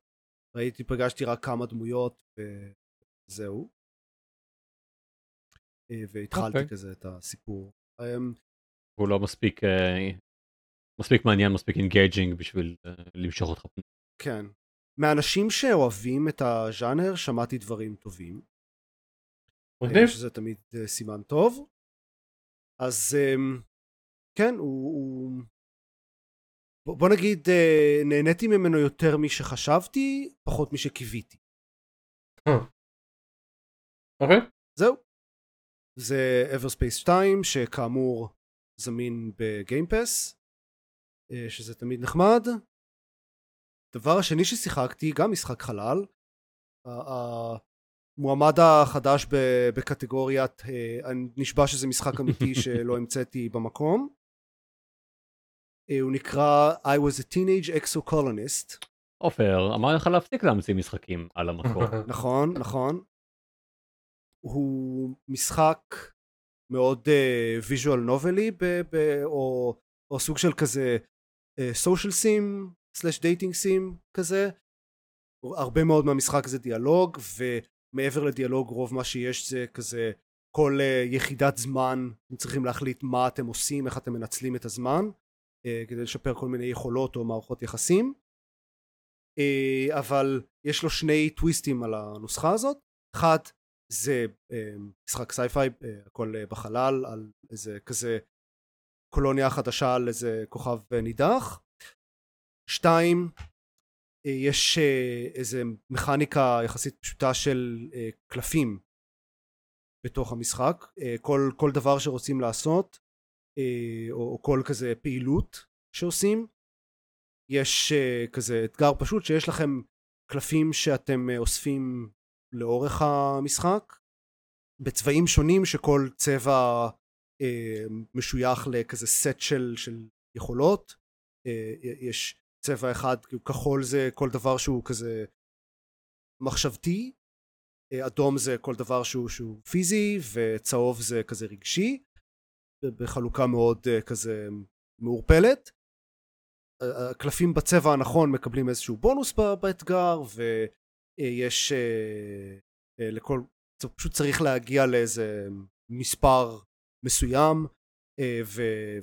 ראיתי, פגשתי רק כמה דמויות וזהו. Uh, והתחלתי okay. אוקיי. כזה את הסיפור. Um, הוא לא מספיק uh, מספיק מעניין, מספיק engaging בשביל uh, למשוך אותך. כן. מהאנשים שאוהבים את הז'אנר שמעתי דברים טובים. מגניב. שזה תמיד uh, סימן טוב. אז um, כן, הוא, הוא בוא נגיד אה, נהניתי ממנו יותר משחשבתי, פחות משקיוויתי. אה. אוקיי. זהו. זה Everspace 2 שכאמור זמין בגיימפס, אה, שזה תמיד נחמד. דבר השני ששיחקתי, גם משחק חלל, המועמד החדש בקטגוריית נשבע שזה משחק אמיתי שלא המצאתי במקום. אה, הוא נקרא I was a teenage exocolonist. עופר, אמר לך להפסיק להמציא משחקים על המקור. נכון, נכון. הוא משחק מאוד visual uh, novel-י או, או סוג של כזה social sim slash dating sim כזה. הרבה מאוד מהמשחק זה דיאלוג ומעבר לדיאלוג רוב מה שיש זה כזה כל uh, יחידת זמן אתם צריכים להחליט מה אתם עושים איך אתם מנצלים את הזמן אה, כדי לשפר כל מיני יכולות או מערכות יחסים. אה, אבל יש לו שני טוויסטים על הנוסחה הזאת. אחד זה אה, משחק sci-fi הכל בחלל על איזה כזה קולוניה חדשה על איזה כוכב נידח. שתיים יש איזה מכניקה יחסית פשוטה של קלפים בתוך המשחק כל, כל דבר שרוצים לעשות אה, או, או כל כזה פעילות שעושים. יש כזה אתגר פשוט שיש לכם קלפים שאתם אוספים לאורך המשחק בצבעים שונים שכל צבע משוייך לכזה סט של, של יכולות. יש צבע אחד כחול זה כל דבר שהוא כזה מחשבתי אדום זה כל דבר שהוא, שהוא פיזי וצהוב זה כזה רגשי בחלוקה מאוד uh, כזה מעורפלת. הקלפים בצבע הנכון מקבלים איזשהו בונוס באתגר ויש uh, לכל, פשוט צריך להגיע לאיזה מספר מסוים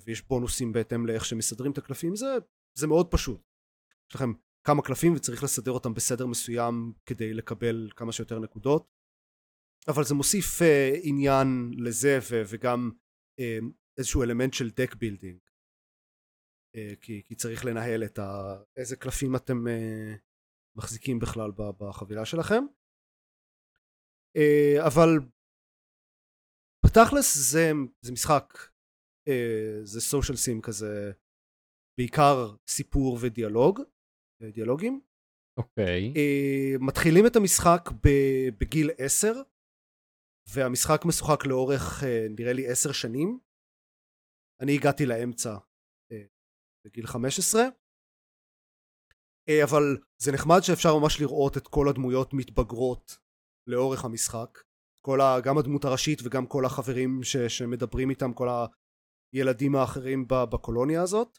ויש בונוסים בהתאם לאיך שמסדרים את הקלפים זה, זה מאוד פשוט. יש לכם כמה קלפים וצריך לסדר אותם בסדר מסוים כדי לקבל כמה שיותר נקודות. אבל זה מוסיף uh, עניין לזה ו- וגם אמ, איזשהו אלמנט של deck building. אה, כי, כי צריך לנהל את ה... איזה קלפים אתם אה, מחזיקים בכלל בחבילה שלכם. אה, אבל בתכלס זה, זה משחק זה סושיאל סים כזה בעיקר סיפור ודיאלוג דיאלוגים אוקיי. okay. מתחילים את המשחק בגיל 10 והמשחק משוחק לאורך אה, נראה לי עשר שנים. אני הגעתי לאמצע אה, בגיל 15 אה, אבל זה נחמד שאפשר ממש לראות את כל הדמויות מתבגרות לאורך המשחק. כל ה, גם הדמות הראשית וגם כל החברים ש, שמדברים איתם כל הילדים האחרים בקולוניה הזאת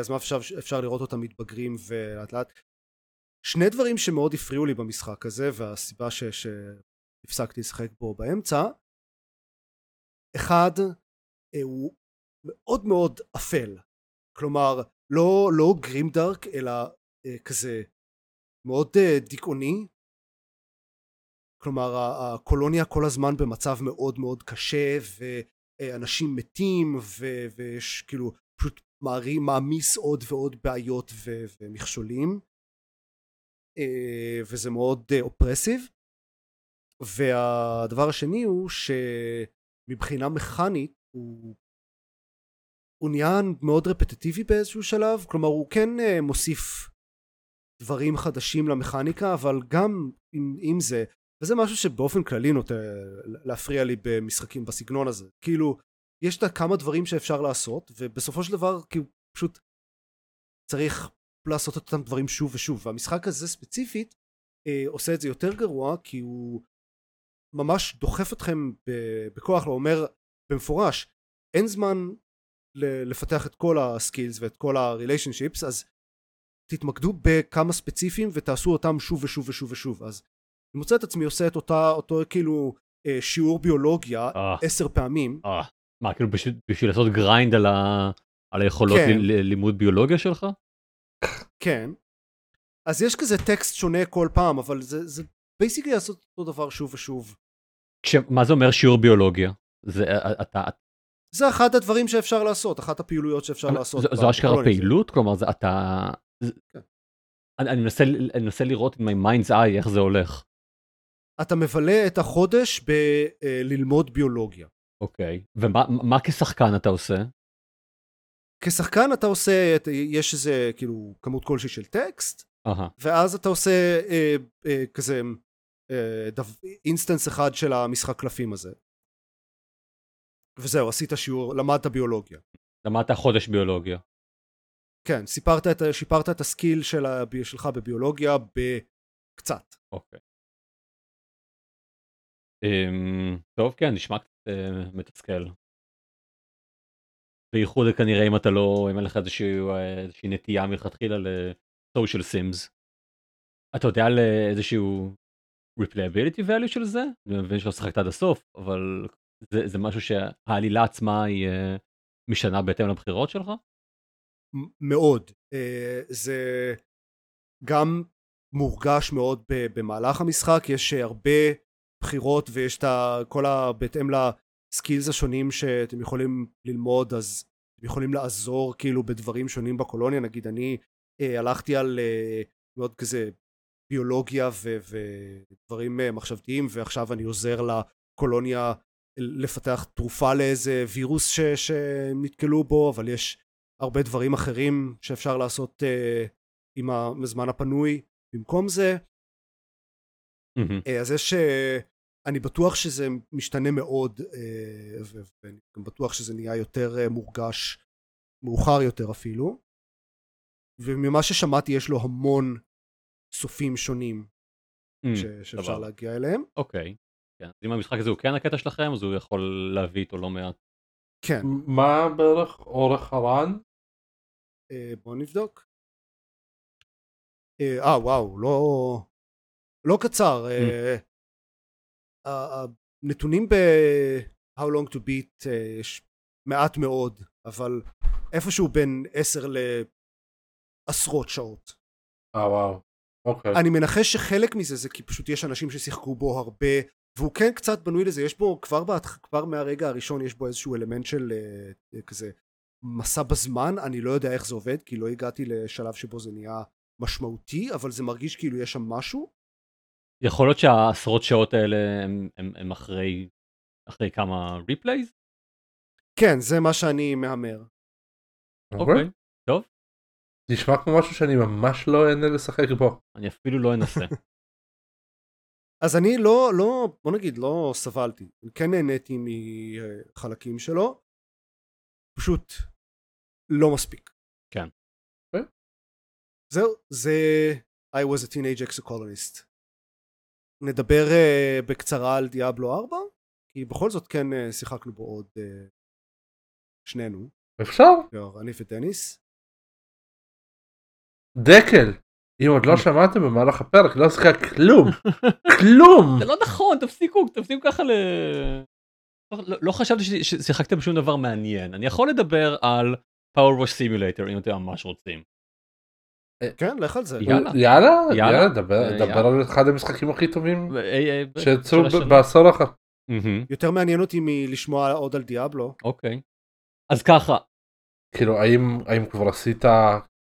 אז מה אפשר, אפשר לראות אותם מתבגרים ולאט לאט שני דברים שמאוד הפריעו לי במשחק הזה והסיבה ש, ש, הפסקתי לשחק בו באמצע. אחד אה, הוא מאוד מאוד אפל, כלומר לא, לא גרים דארק אלא אה, כזה מאוד אה, דיכאוני, כלומר הקולוניה כל הזמן במצב מאוד מאוד קשה ואנשים מתים ויש כאילו מעמיס עוד ועוד בעיות ו- ומכשולים. וזה מאוד אופרסיב והדבר השני הוא שמבחינה מכנית הוא הוא נהיה מאוד רפטטיבי באיזשהו שלב. כלומר הוא כן uh, מוסיף דברים חדשים למכניקה אבל גם עם, עם זה וזה משהו שבאופן כללי נוטה להפריע לי במשחקים בסגנון הזה. כאילו יש את כמה דברים שאפשר לעשות ובסופו של דבר כאילו פשוט צריך לעשות את אותם דברים שוב ושוב והמשחק הזה ספציפית אה, עושה את זה יותר גרוע כי הוא ממש דוחף אתכם בכוח, הוא אומר במפורש, אין זמן לפתח את כל ה skills ואת כל ה relationships, אז תתמקדו בכמה ספציפיים ותעשו אותם שוב ושוב ושוב ושוב. אז אני מוצא את עצמי עושה את אותה, אותו כאילו אה, שיעור ביולוגיה אה, עשר פעמים. אה. מה, כאילו בשביל, בשביל לעשות grind על, ה, על היכולות כן. ל, לימוד ביולוגיה שלך? כן. אז יש כזה טקסט שונה כל פעם, אבל זה, זה basically לעשות אותו דבר שוב ושוב. כש, מה זה אומר שיעור ביולוגיה? זה, אה, אתה, זה אחד הדברים שאפשר לעשות, אחת הפעילויות שאפשר לעשות. זו, זו אשכרה. פעילות? כלומר, זה, אתה... זה, כן. אני, אני, מנסה, אני מנסה לראות עם my mind's eye איך זה הולך. אתה מבלה את החודש בללמוד ביולוגיה. אוקיי. ומה מה כשחקן אתה עושה? כשחקן אתה עושה, יש איזה כאילו כמות כלשהי של טקסט, אהה. ואז אתה עושה אה, אה, כזה אה, דו, instance אחד של המשחק קלפים הזה. וזהו, עשית שיעור, למדת ביולוגיה. למדת חודש ביולוגיה. כן, סיפרת את, שיפרת את ה skill של שלך בביולוגיה בקצת. אוקיי. אמ, טוב, כן, נשמע מתסכל. בייחוד כנראה אם אתה לא, אם אין לך אה, איזושהי נטייה מלכתחילה ל-social sims. אתה יודע על אה, איזשהו replayability value של זה? אני מבין שלא שחקת עד הסוף, אבל זה, זה משהו שהעלילה עצמה היא אה, משנה בהתאם לבחירות שלך? מאוד. אה, זה גם מורגש מאוד במהלך המשחק, יש אה, הרבה בחירות ויש את כל ה... בהתאם לסקילס השונים שאתם יכולים ללמוד, אז אתם יכולים לעזור כאילו בדברים שונים בקולוניה, נגיד אני אה, הלכתי על אה, מאוד כזה ביולוגיה ו- ודברים אה, מחשבתיים ועכשיו אני עוזר לקולוניה לפתח תרופה לאיזה וירוס ש- שהם נתקלו בו, אבל יש הרבה דברים אחרים שאפשר לעשות uh, עם הזמן הפנוי במקום זה. Uh, אז יש, uh, אני בטוח שזה משתנה מאוד, ו- ואני גם בטוח שזה נהיה יותר uh, מורגש מאוחר יותר אפילו. וממה ששמעתי יש לו המון סופים שונים אמ, ש- שאפשר סבבה. להגיע אליהם. אוקיי. כן. אז אם המשחק הזה הוא כן הקטע שלכם, אז הוא יכול להביא איתו לא מעט. כן, מה בערך אורך הרן? uh, בואו נבדוק. אה, uh, וואו, לא, לא קצר. אה, ה- הנתונים ב- How long to beat אה, יש מעט מאוד, אבל איפשהו בין עשר לעשרות שעות. אה וואו. אוקיי. אני מנחש שחלק מזה זה כי פשוט יש אנשים ששיחקו בו הרבה, והוא כן קצת בנוי לזה, יש בו כבר, בהתח... כבר מהרגע הראשון יש בו איזשהו אלמנט של אה, כזה מסע בזמן, אני לא יודע איך זה עובד, כי לא הגעתי לשלב שבו זה נהיה משמעותי, אבל זה מרגיש כאילו יש שם משהו. יכול להיות שהעשרות שעות האלה הם, הם, הם אחרי, אחרי כמה replays? כן, זה מה שאני מהמר. אוקיי, טוב, נשמע כמו משהו שאני ממש לא אהנה לשחק בו. אני אפילו לא אנסה. אז אני לא, לא, בוא נגיד, לא סבלתי. אני כן נהניתי מחלקים שלו, פשוט לא מספיק. כן. אוקיי. זהו, זה I was a teenage exocolonist. נדבר uh, בקצרה על דיאבלו 4, כי בכל זאת כן uh, שיחקנו בו עוד uh, שנינו, אפשר? אני ודניס. דקל. אם עוד לא שמעתם במהלך הפרק לא שיחק כלום. כלום. זה לא נכון, תפסיקו, תפסיקו ככה ל... לא, לא חשבתי ששיחקתם בשום דבר מעניין. אני יכול לדבר על Power Wash Simulator אם אתם ממש רוצים. כן, לך על זה. יאללה. יאללה, יאללה. יאללה, דבר אה, דבר יאללה. על אחד המשחקים הכי טובים אה, אה, שיצאו. בעשור האחרון. מהמם, יותר מעניין אותי מלשמוע עוד על דיאבלו. אוקיי. אז ככה, כאילו האם האם כבר עשית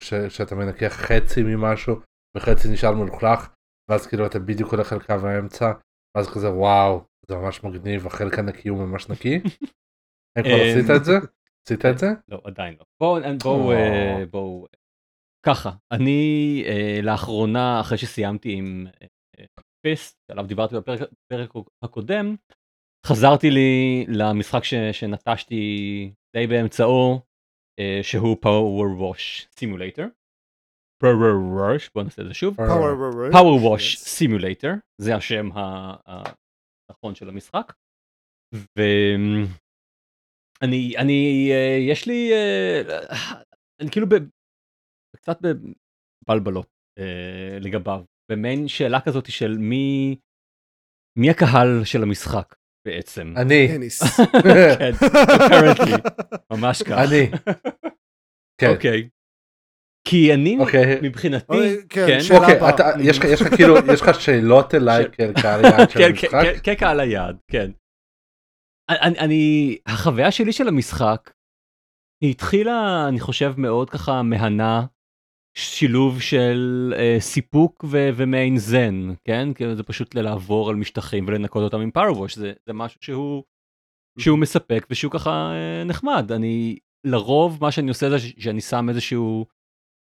ש- שאתה מנקה חצי ממשהו וחצי נשאר מלוכלך ואז כאילו אתה בדיוק הולך על קו האמצע ואז כזה וואו זה ממש מגניב החלק הנקי הוא ממש נקי. האם כבר עשית את זה? עשית את זה? לא, עדיין לא. בואו, בואו, או. בואו. ככה, אני אה, לאחרונה, אחרי שסיימתי עם אה, פיסט, שעליו דיברתי בפרק בפרק הקודם, חזרתי לי למשחק ש, שנטשתי די באמצעו, אה, שהוא Power Wash Simulator. Power Wash, בואו נעשה את זה שוב. Power Power Wash Yes. Simulator, זה השם ה- ה- נכון של המשחק. ואני אני אה, יש לי אה, אני כאילו ב... קצת בבלבלות אה, לגביו במעין שאלה כזאת של מי מי הקהל של המשחק בעצם. אני. כן, apparently, ממש כך. אני. כן. אוקיי. כי אני אוקיי. מבחינתי, אוקיי, כן, כן, שאלה אוקיי. אתה- יש לך- יש לך כאילו, יש לך שאלות אליי כקהל יעד של כן, המשחק? כקהל היעד, כן. אני, אני, החוויה שלי של המשחק, היא התחילה, אני חושב, מאוד ככה מהנה, שילוב של אה, סיפוק ומעין זן, כן? כאילו זה פשוט לעבור על משטחים ולנקות אותם עם פארוווש, זה, זה משהו שהוא, שהוא מספק ושהוא ככה אה, נחמד. אני, לרוב מה שאני עושה זה שאני שם איזשהו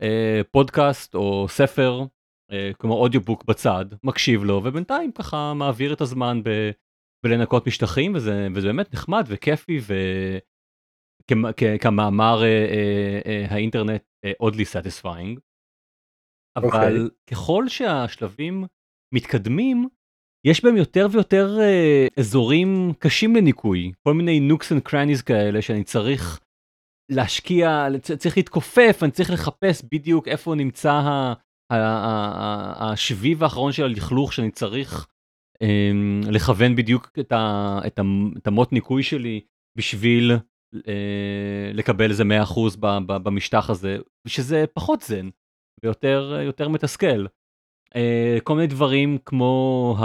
אה, פודקאסט או ספר, אה, כמו audiobook בצד, מקשיב לו, ובינתיים ככה מעביר את הזמן ב, בלנקות משטחים, וזה, וזה באמת נחמד וכיפי, וכמאמר אה, אה, אה, האינטרנט, אה, oddly satisfying. אבל אוקיי. ככל שהשלבים מתקדמים, יש בהם יותר ויותר אה, אזורים קשים לניקוי, כל מיני nooks and crannies כאלה שאני צריך להשקיע, צריך להתכופף, אני צריך לחפש בדיוק איפה נמצא השביב האחרון של הלכלוך שאני צריך אמ, לכוון בדיוק את, את, המוט ניקוי שלי בשביל לקבל איזה 100% ב, ב, במשטח הזה, שזה פחות זן ויותר יותר מתסכל. אה, כל מיני דברים כמו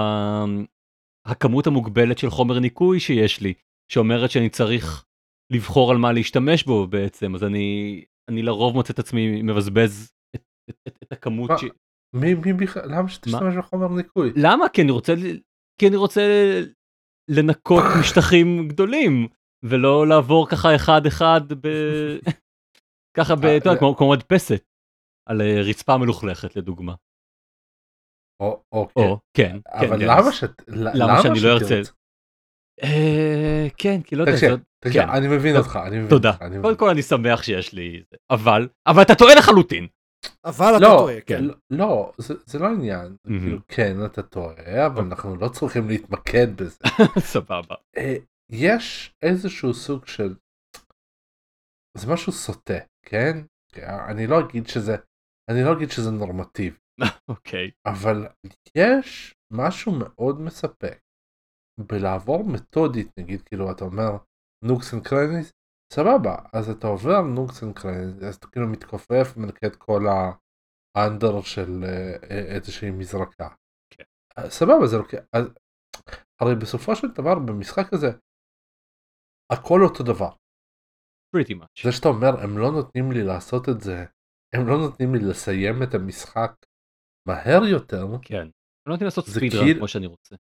הכמות המוגבלת של חומר ניקוי שיש לי, שאומרת שאני צריך לבחור על מה להשתמש בו בעצם, אז אני, אני לרוב מוצא את עצמי מבזבז את, את, את, את הכמות מה? ש... מי מי בכלל, למה שתשתמש בחומר ניקוי? למה? כי אני רוצה, כי אני רוצה לנקות משטחים גדולים, ולא לעבור ככה אחד אחד ב... ככה ב... אה, אתה יודע, לא. כמו כמו מדפסת, על אה, רצפה מלוכלכת לדוגמה. או, אוקיי. או, כן, כן, אבל כן, למה אז- שאת... למה שאני לא ארצה? אה, כן, כי לא יודע, תקשיב, כן. אני מבין אותך, אני מבין תודה. קודם. כל אני שמח שיש לי, זה. אבל, אבל אתה טועה לחלוטין. אבל אתה לא, טועה, כן. לא, לא, זה- זה לא עניין. כאילו כן אתה טועה, אבל אנחנו לא צריכים להתמקד בזה. סבבה. יש איזשהו סוג של זה משהו סוטה כן אני לא אגיד שזה אני לא אגיד שזה נורמטיבי אוקיי. אבל יש משהו מאוד מספק בלעבור מתודית נגיד כאילו אתה אומר nooks and crannies סבבה אז אתה עובר nooks and crannies אז אתה כאילו מתכופף מנקה את כל ה under של אה, אה, איזושהי מזרקה. כן. אה, סבבה זה לוקח הרי בסופו של דבר במשחק הזה הכל אותו דבר. pretty much. זה שאתה אומר הם לא נותנים לי לעשות את זה הם לא נותנים לי לסיים את המשחק מהר יותר כן. אני לא יודעת לעשות ספידרן כאילו- כמו שאני רוצה.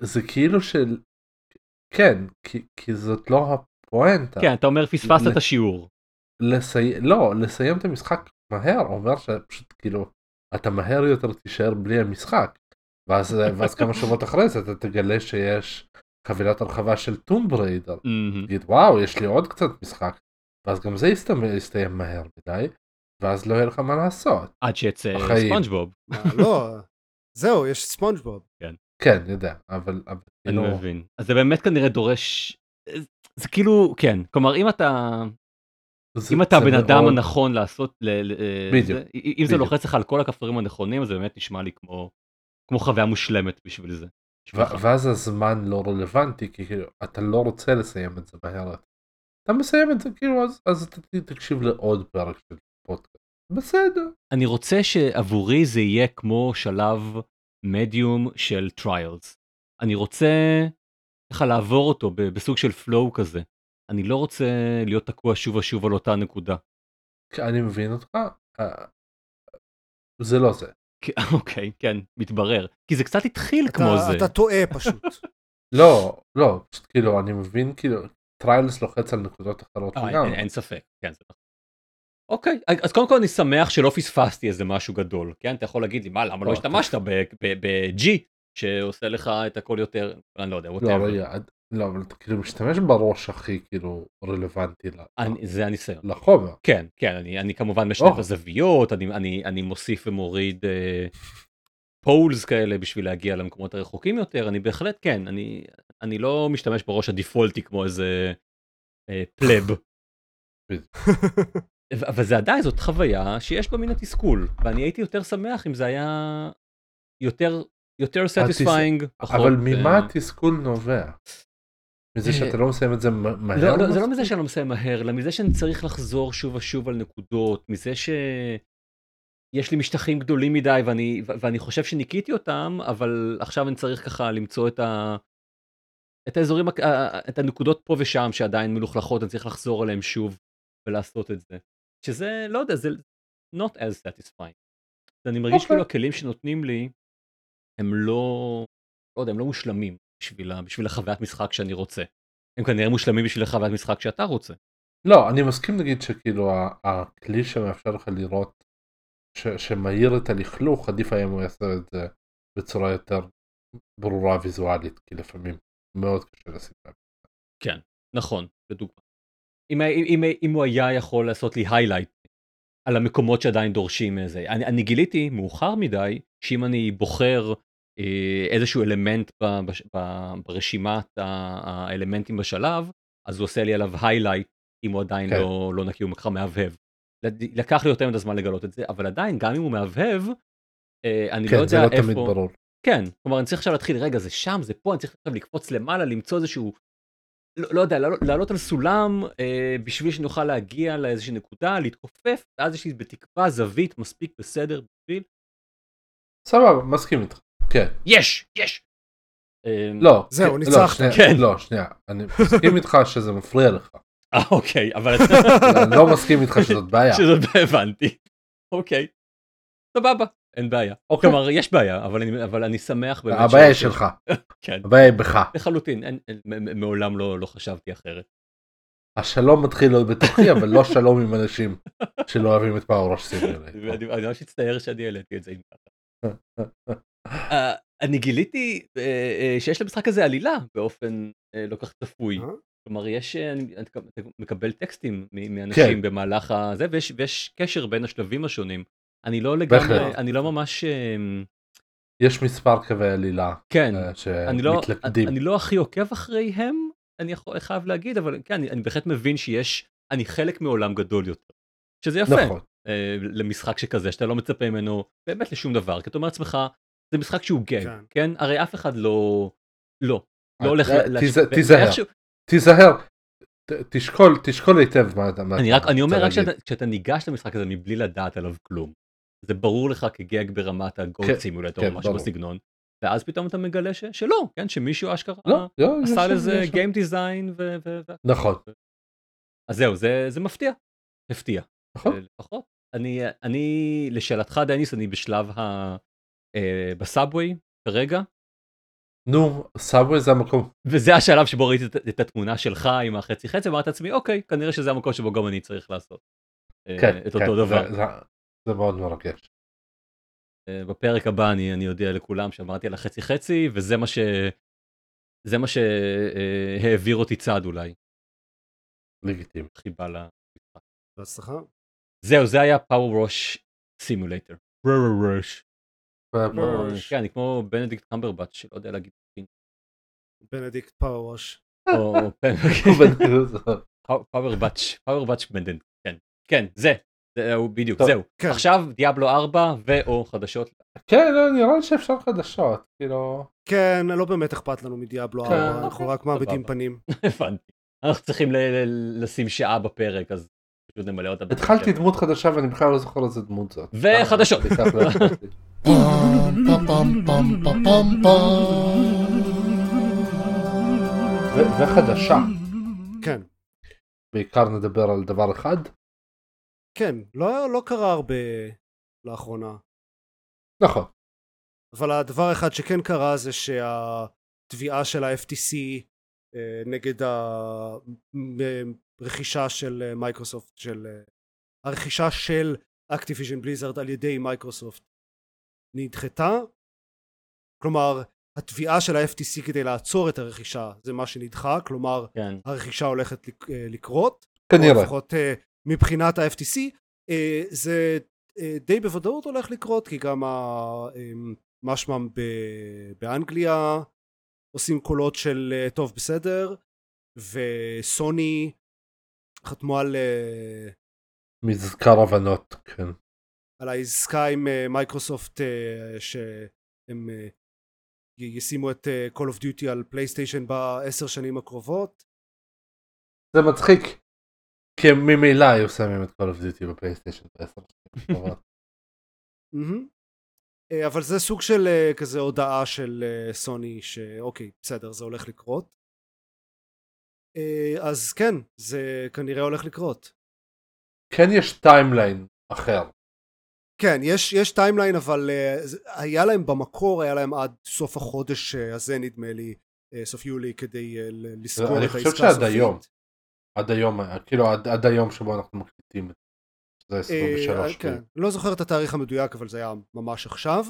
זה כאילו של כן כי, כי זאת לא הפואנטה כן, אתה אומר פספסת ל- את השיעור. לסי... לא לסיים את המשחק מהר אומר שפשוט כאילו אתה מהר יותר תישאר בלי המשחק ואז ואז כמה שבועות אחרי זה אתה תגלה שיש חבילת הרחבה של טום בריידר. תגיד וואו יש לי עוד קצת משחק ואז גם זה יסתיים, יסתיים מהר מדי ואז לא יהיה לך מה לעשות עד שיצא. ספונג'בוב. לא, זהו, יש ספונג'בוב. כן יודע אבל, אבל אני כאילו, מבין. אז זה באמת כנראה דורש... זה כאילו, כן. כלומר, אם אתה... זה- אם אתה הבן אדם הנכון לעשות, ל- ל- אה, בדיוק, זה- אם זה. לוחץ לך על כל הכפתורים הנכונים, אז זה באמת נשמע לי כמו כמו חוויה מושלמת בשביל זה. ואז הזמן לא רלוונטי כי כאילו אתה לא רוצה לסיים את זה מהר. אתה מסיים את זה כאילו אז, אז אתה תקשיב לעוד פרק של פודקאסט. בסדר. אני רוצה שעבורי זה יהיה כמו שלב מדיום של Trials. אני רוצה ככה לעבור אותו בסוג של flow כזה. אני לא רוצה להיות תקוע שוב ושוב על אותה נקודה. אני מבין אותך. אה, זה לא זה. אוקיי, כן, מתברר. כי זה קצת התחיל אתה- כמו זה. אתה טועה פשוט. לא לא פשוט כאילו אני מבין כאילו Trials לוחץ על נקודות אחרות אה, אין- לגמרי. אין ספק, כן, זה נכון. אוקיי, אז קודם כל אני שמח שלא פספסתי איזה משהו גדול, כן? אתה יכול להגיד לי, מה, למה לא לא, השתמשת ב-G שעושה לך את הכל יותר, אני לא יודע, לא. רגע עד- לא אבל אתה כאילו משתמש בראש הכי כאילו רלוונטי אני- זה הניסיון. לחומר. כן, כן, אני, אני כמובן משנה את או. הזוויות, אני, אני, אני מוסיף ומוריד אה, poles כאלה בשביל להגיע למקומות הרחוקים יותר אני בהחלט כן אני אני לא משתמש בראש ה default-י כמו איזה אה, pleb. אבל זה עדיין זאת חוויה שיש בה מן התסכול ואני הייתי יותר שמח אם זה היה יותר יותר satisfying. אבל ממה התסכול נובע? מזה שאתה לא מסיים את זה מהר? לא, לא, זה לא מזה שאני לא מסיים מהר, אלא מזה שאני צריך לחזור שוב ושוב על נקודות, מזה שיש לי משטחים גדולים מדי ואני, ואני חושב שניקיתי אותם, אבל עכשיו אני צריך ככה למצוא את, ה, את האזורים, את הנקודות פה ושם שעדיין מלוכלכות, אני צריך לחזור עליהם שוב ולעשות את זה. שזה, לא יודע, זה not as satisfying. אני מרגיש okay. כאילו אוקיי. הכלים שנותנים לי הם לא, לא יודע, הם לא מושלמים. בשביל, בשביל החוויית משחק שאני רוצה. הם כנראה מושלמים בשביל החוויית משחק שאתה רוצה. לא, אני מסכים להגיד שכאילו הכלי שמאפשר לך לראות ש, שמאיר את הלכלוך עדיף היה אם הוא יעשה את זה בצורה יותר ברורה ויזואלית כי לפעמים מאוד קשה לשים לב. כן, נכון, לדוגמה. אם, אם, אם, אם הוא היה יכול לעשות לי highlight על המקומות שעדיין דורשים איזה, אני, אני גיליתי מאוחר מדי שאם אני בוחר איזשהו אלמנט ברשימת האלמנטים בשלב, אז הוא עושה לי עליו highlight אם הוא עדיין כן. לא, לא נקי, הוא ככה מהבהב. לקח לי יותר מדי זמן לגלות את זה, אבל עדיין, גם אם הוא מהבהב, אה, אני כן, לא יודע לא איפה... תמיד ברור. כן, כלומר אני צריך עכשיו להתחיל, רגע זה שם, זה פה, אני צריך עכשיו לקפוץ למעלה, למצוא איזשהו, לא, לא יודע, לעלות, לעלות על סולם אה, בשביל שנוכל להגיע לאיזושהי נקודה, להתכופף, ואז יש לי בתקווה זווית מספיק בסדר בשביל... סבבה, מסכים איתך. כן. יש, יש. אמ, לא, זהו, ניצחת. כן. לא, שנייה, אני מסכים איתך שזה מפריע לך. אה, אוקיי, אבל... אני לא מסכים איתך שזאת בעיה. שזאת בעיה, הבנתי. אוקיי. סבבה, אין בעיה. אוקיי. כלומר, יש בעיה, אבל אני, אבל אני שמח באמת. הבעיה היא שלך. כן. הבעיה היא בך. לחלוטין, אין, מעולם לא, לא חשבתי אחרת. השלום מתחיל להיות בתוכי, אבל לא שלום עם אנשים שלא אוהבים את פאוור ראש סימולר. אני ממש מצטער שאני העליתי את זה עם ככה. אה, אני גיליתי אה, אה, שיש למשחק הזה עלילה באופן לא כך צפוי. כלומר יש, אני מקבל טקסטים מאנשים כן. במהלך הזה ויש, ויש קשר בין השלבים השונים. אני לא לגמרי, אני לא ממש... יש מספר קווי עלילה כן, אני לא, אני לא הכי עוקב אחריהם, אני יכול, חייב להגיד, אבל כן, אני, אני בהחלט מבין שיש, אני חלק מעולם גדול יותר. שזה יפה. נכון. למשחק שכזה, שאתה לא מצפה ממנו באמת לשום דבר, כי אתה אומר לעצמך, זה משחק שהוא גג, כן. כן? הרי אף אחד לא, לא, לא הולך... תיזהר, תיזהר, תשקול, תשקול היטב מה אתה... אני רק, אני אומר רק כשאתה ניגש למשחק הזה מבלי לדעת עליו כלום, זה ברור לך כגג ברמת הגולד סימולטור כן, או משהו בסגנון, ואז פתאום אתה מגלה שלא, כן, שמישהו אשכרה לא, לא, עשה לזה גיים דיזיין ו... נכון. אז זהו, זה מפתיע, הפתיע. נכון. לפחות. אני, לשאלתך דניס, אני בשלב ה... אה, בסאבווי כרגע. נו, סאבווי זה המקום. וזה השלב שבו ראיתי את, את התמונה שלך עם החצי חצי, ואמרתי לעצמי, אוקיי, כנראה שזה המקום שבו גם אני צריך לעשות. אה, כן, את כן, אותו דבר. זה, זה, זה מאוד מרגש. אה, בפרק הבא אני, אני אודיע לכולם שאמרתי על החצי חצי, וזה מה ש... זה מה שהעביר אותי צעד אולי. לגיטימי. חיבה למשחק. בהצלחה. זהו, זה היה PowerWash Simulator. כן, אני כמו בנדיקט קמברבט שלא יודע להגיד. בנדיקט PowerWash. פאוור באץ', פאוור באץ' בנדיקט, כן, כן, זה, זהו בדיוק, זהו. כן. עכשיו דיאבלו 4 ו/או חדשות. כן, לא, נראה לי שאפשר חדשות, כאילו. כן, לא באמת אכפת לנו מדיאבלו 4, כן. אנחנו רק מעמידים פנים. הבנתי. אנחנו צריכים לשים שעה בפרק, אז נמלא אותה. התחלתי דמות חדשה ואני בכלל לא זוכר איזה דמות זאת. וחדשות. וחדשה. כן. בעיקר נדבר על דבר אחד. כן, לא, לא קרה הרבה לאחרונה. נכון. אבל הדבר אחד שכן קרה זה שהתביעה של ה-FTC אה, נגד הרכישה של מייקרוסופט, של הרכישה של אקטיביז'ן בליזרד על ידי מייקרוסופט נדחתה כלומר התביעה של ה-FTC כדי לעצור את הרכישה זה מה שנדחה כלומר כן. הרכישה הולכת אה, לקרות כנראה או לפחות מבחינת ה-FTC זה די בוודאות הולך לקרות כי גם משמם ב- באנגליה עושים קולות של אה, טוב בסדר וסוני חתמו על, אה, מזכר הבנות, כן. על העסקה עם אה, מייקרוסופט אה, שהם ישימו את Call of Duty על פלייסטיישן בעשר שנים הקרובות זה מצחיק. כי הם ממילא היו שמים את Call of Duty בפלייסטיישן בעשר שנים הקרובות. אבל זה סוג של כזה הודעה של סוני שאוקיי בסדר זה הולך לקרות אז כן זה כנראה הולך לקרות כן יש timeline אחר. כן יש יש timeline אבל אה, היה להם במקור היה להם עד סוף החודש אה, הזה נדמה לי אה, סוף יולי כדי אה, ל- לסגור אני את חושב העסקה שעד הסופית. היום. עד היום, כאילו עד, עד היום שבו אנחנו מקליטים את זה. זה אה, 23 כן. לא זוכר את התאריך המדויק אבל זה היה ממש עכשיו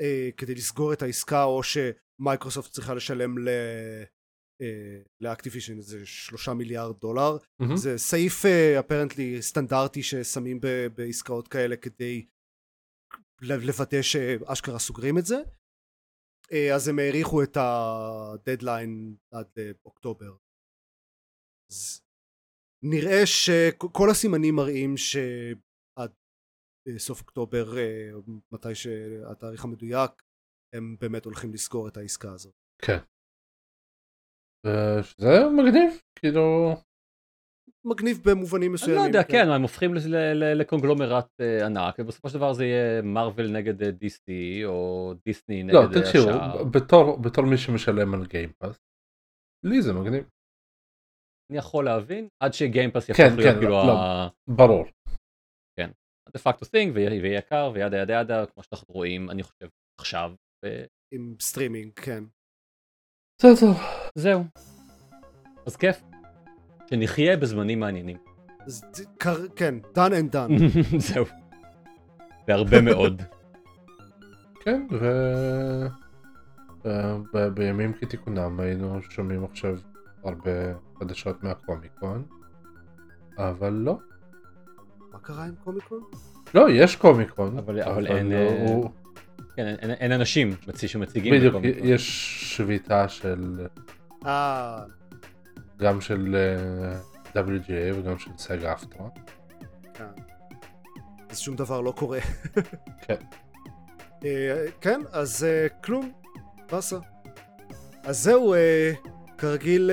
אה, כדי לסגור את העסקה או שמייקרוסופט צריכה לשלם אה, לאקטיבישן איזה שלושה מיליארד דולר מהמם. זה סעיף אפרנטלי סטנדרטי ששמים ב- בעסקאות כאלה כדי לוודא שאשכרה סוגרים את זה אה, אז הם האריכו את הדדליין עד אה, אוקטובר אז נראה שכל הסימנים מראים שעד אה, סוף אוקטובר אה, מתי שהתאריך המדויק הם באמת הולכים לסגור את העסקה הזאת כן. שזה מגניב, כאילו, מגניב במובנים אני מסוימים לא יודע, כן, הם הופכים לקונגלומרט אה, ענק, ובסופו של דבר זה יהיה מארוול נגד אה, DC, או דיסני נגד לא, אה, תקשיבו, השאר. בתור, בתור מי שמשלם על גיימפאס, לי זה מגניב, אני יכול להבין, עד שגיימפאס יהפוך כן, להיות כן, כאילו לא, ה... ברור. de facto thing, ויהיה יקר, ו yada yada yada, כמו שאנחנו רואים, אני חושב, עכשיו. עם סטרימינג כן בסדר. וזהו. אז כיף. שנחיה בזמנים מעניינים. כן done and done זהו. והרבה מאוד. כן, ו... בימים כתיקונם היינו שומעים עכשיו הרבה חדשות מהקומיקון, אבל לא. מה קרה עם קומיקון? לא, יש קומיקון, אבל- אבל אין, הוא... כן, אין- אין- אין אנשים מצי- שמציגים. בדיוק, בקומיקון. יש שביתה של... אה גם של אה, WGA וגם של סגה אפטרה. כן. אז שום דבר לא קורה. כן. אה, כן, אז כלום, באסה. אז זהו, כרגיל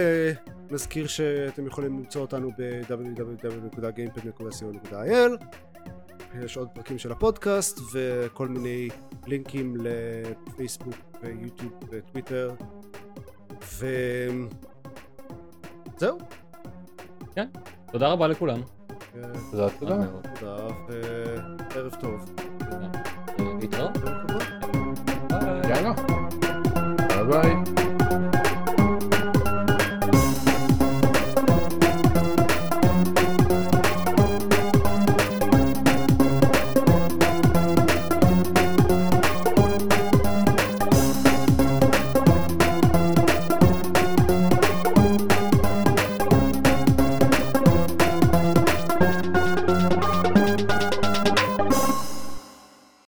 נזכיר שאתם יכולים למצוא אותנו ב-www.gamepad.co.il יש עוד פרקים של הפודקאסט וכל מיני לינקים לפייסבוק ויוטיוב וטוויטר וזהו. תודה רבה לכולם. תודה, תודה. תודה וערב טוב. אה, להתראות. יאללה. ביי ביי.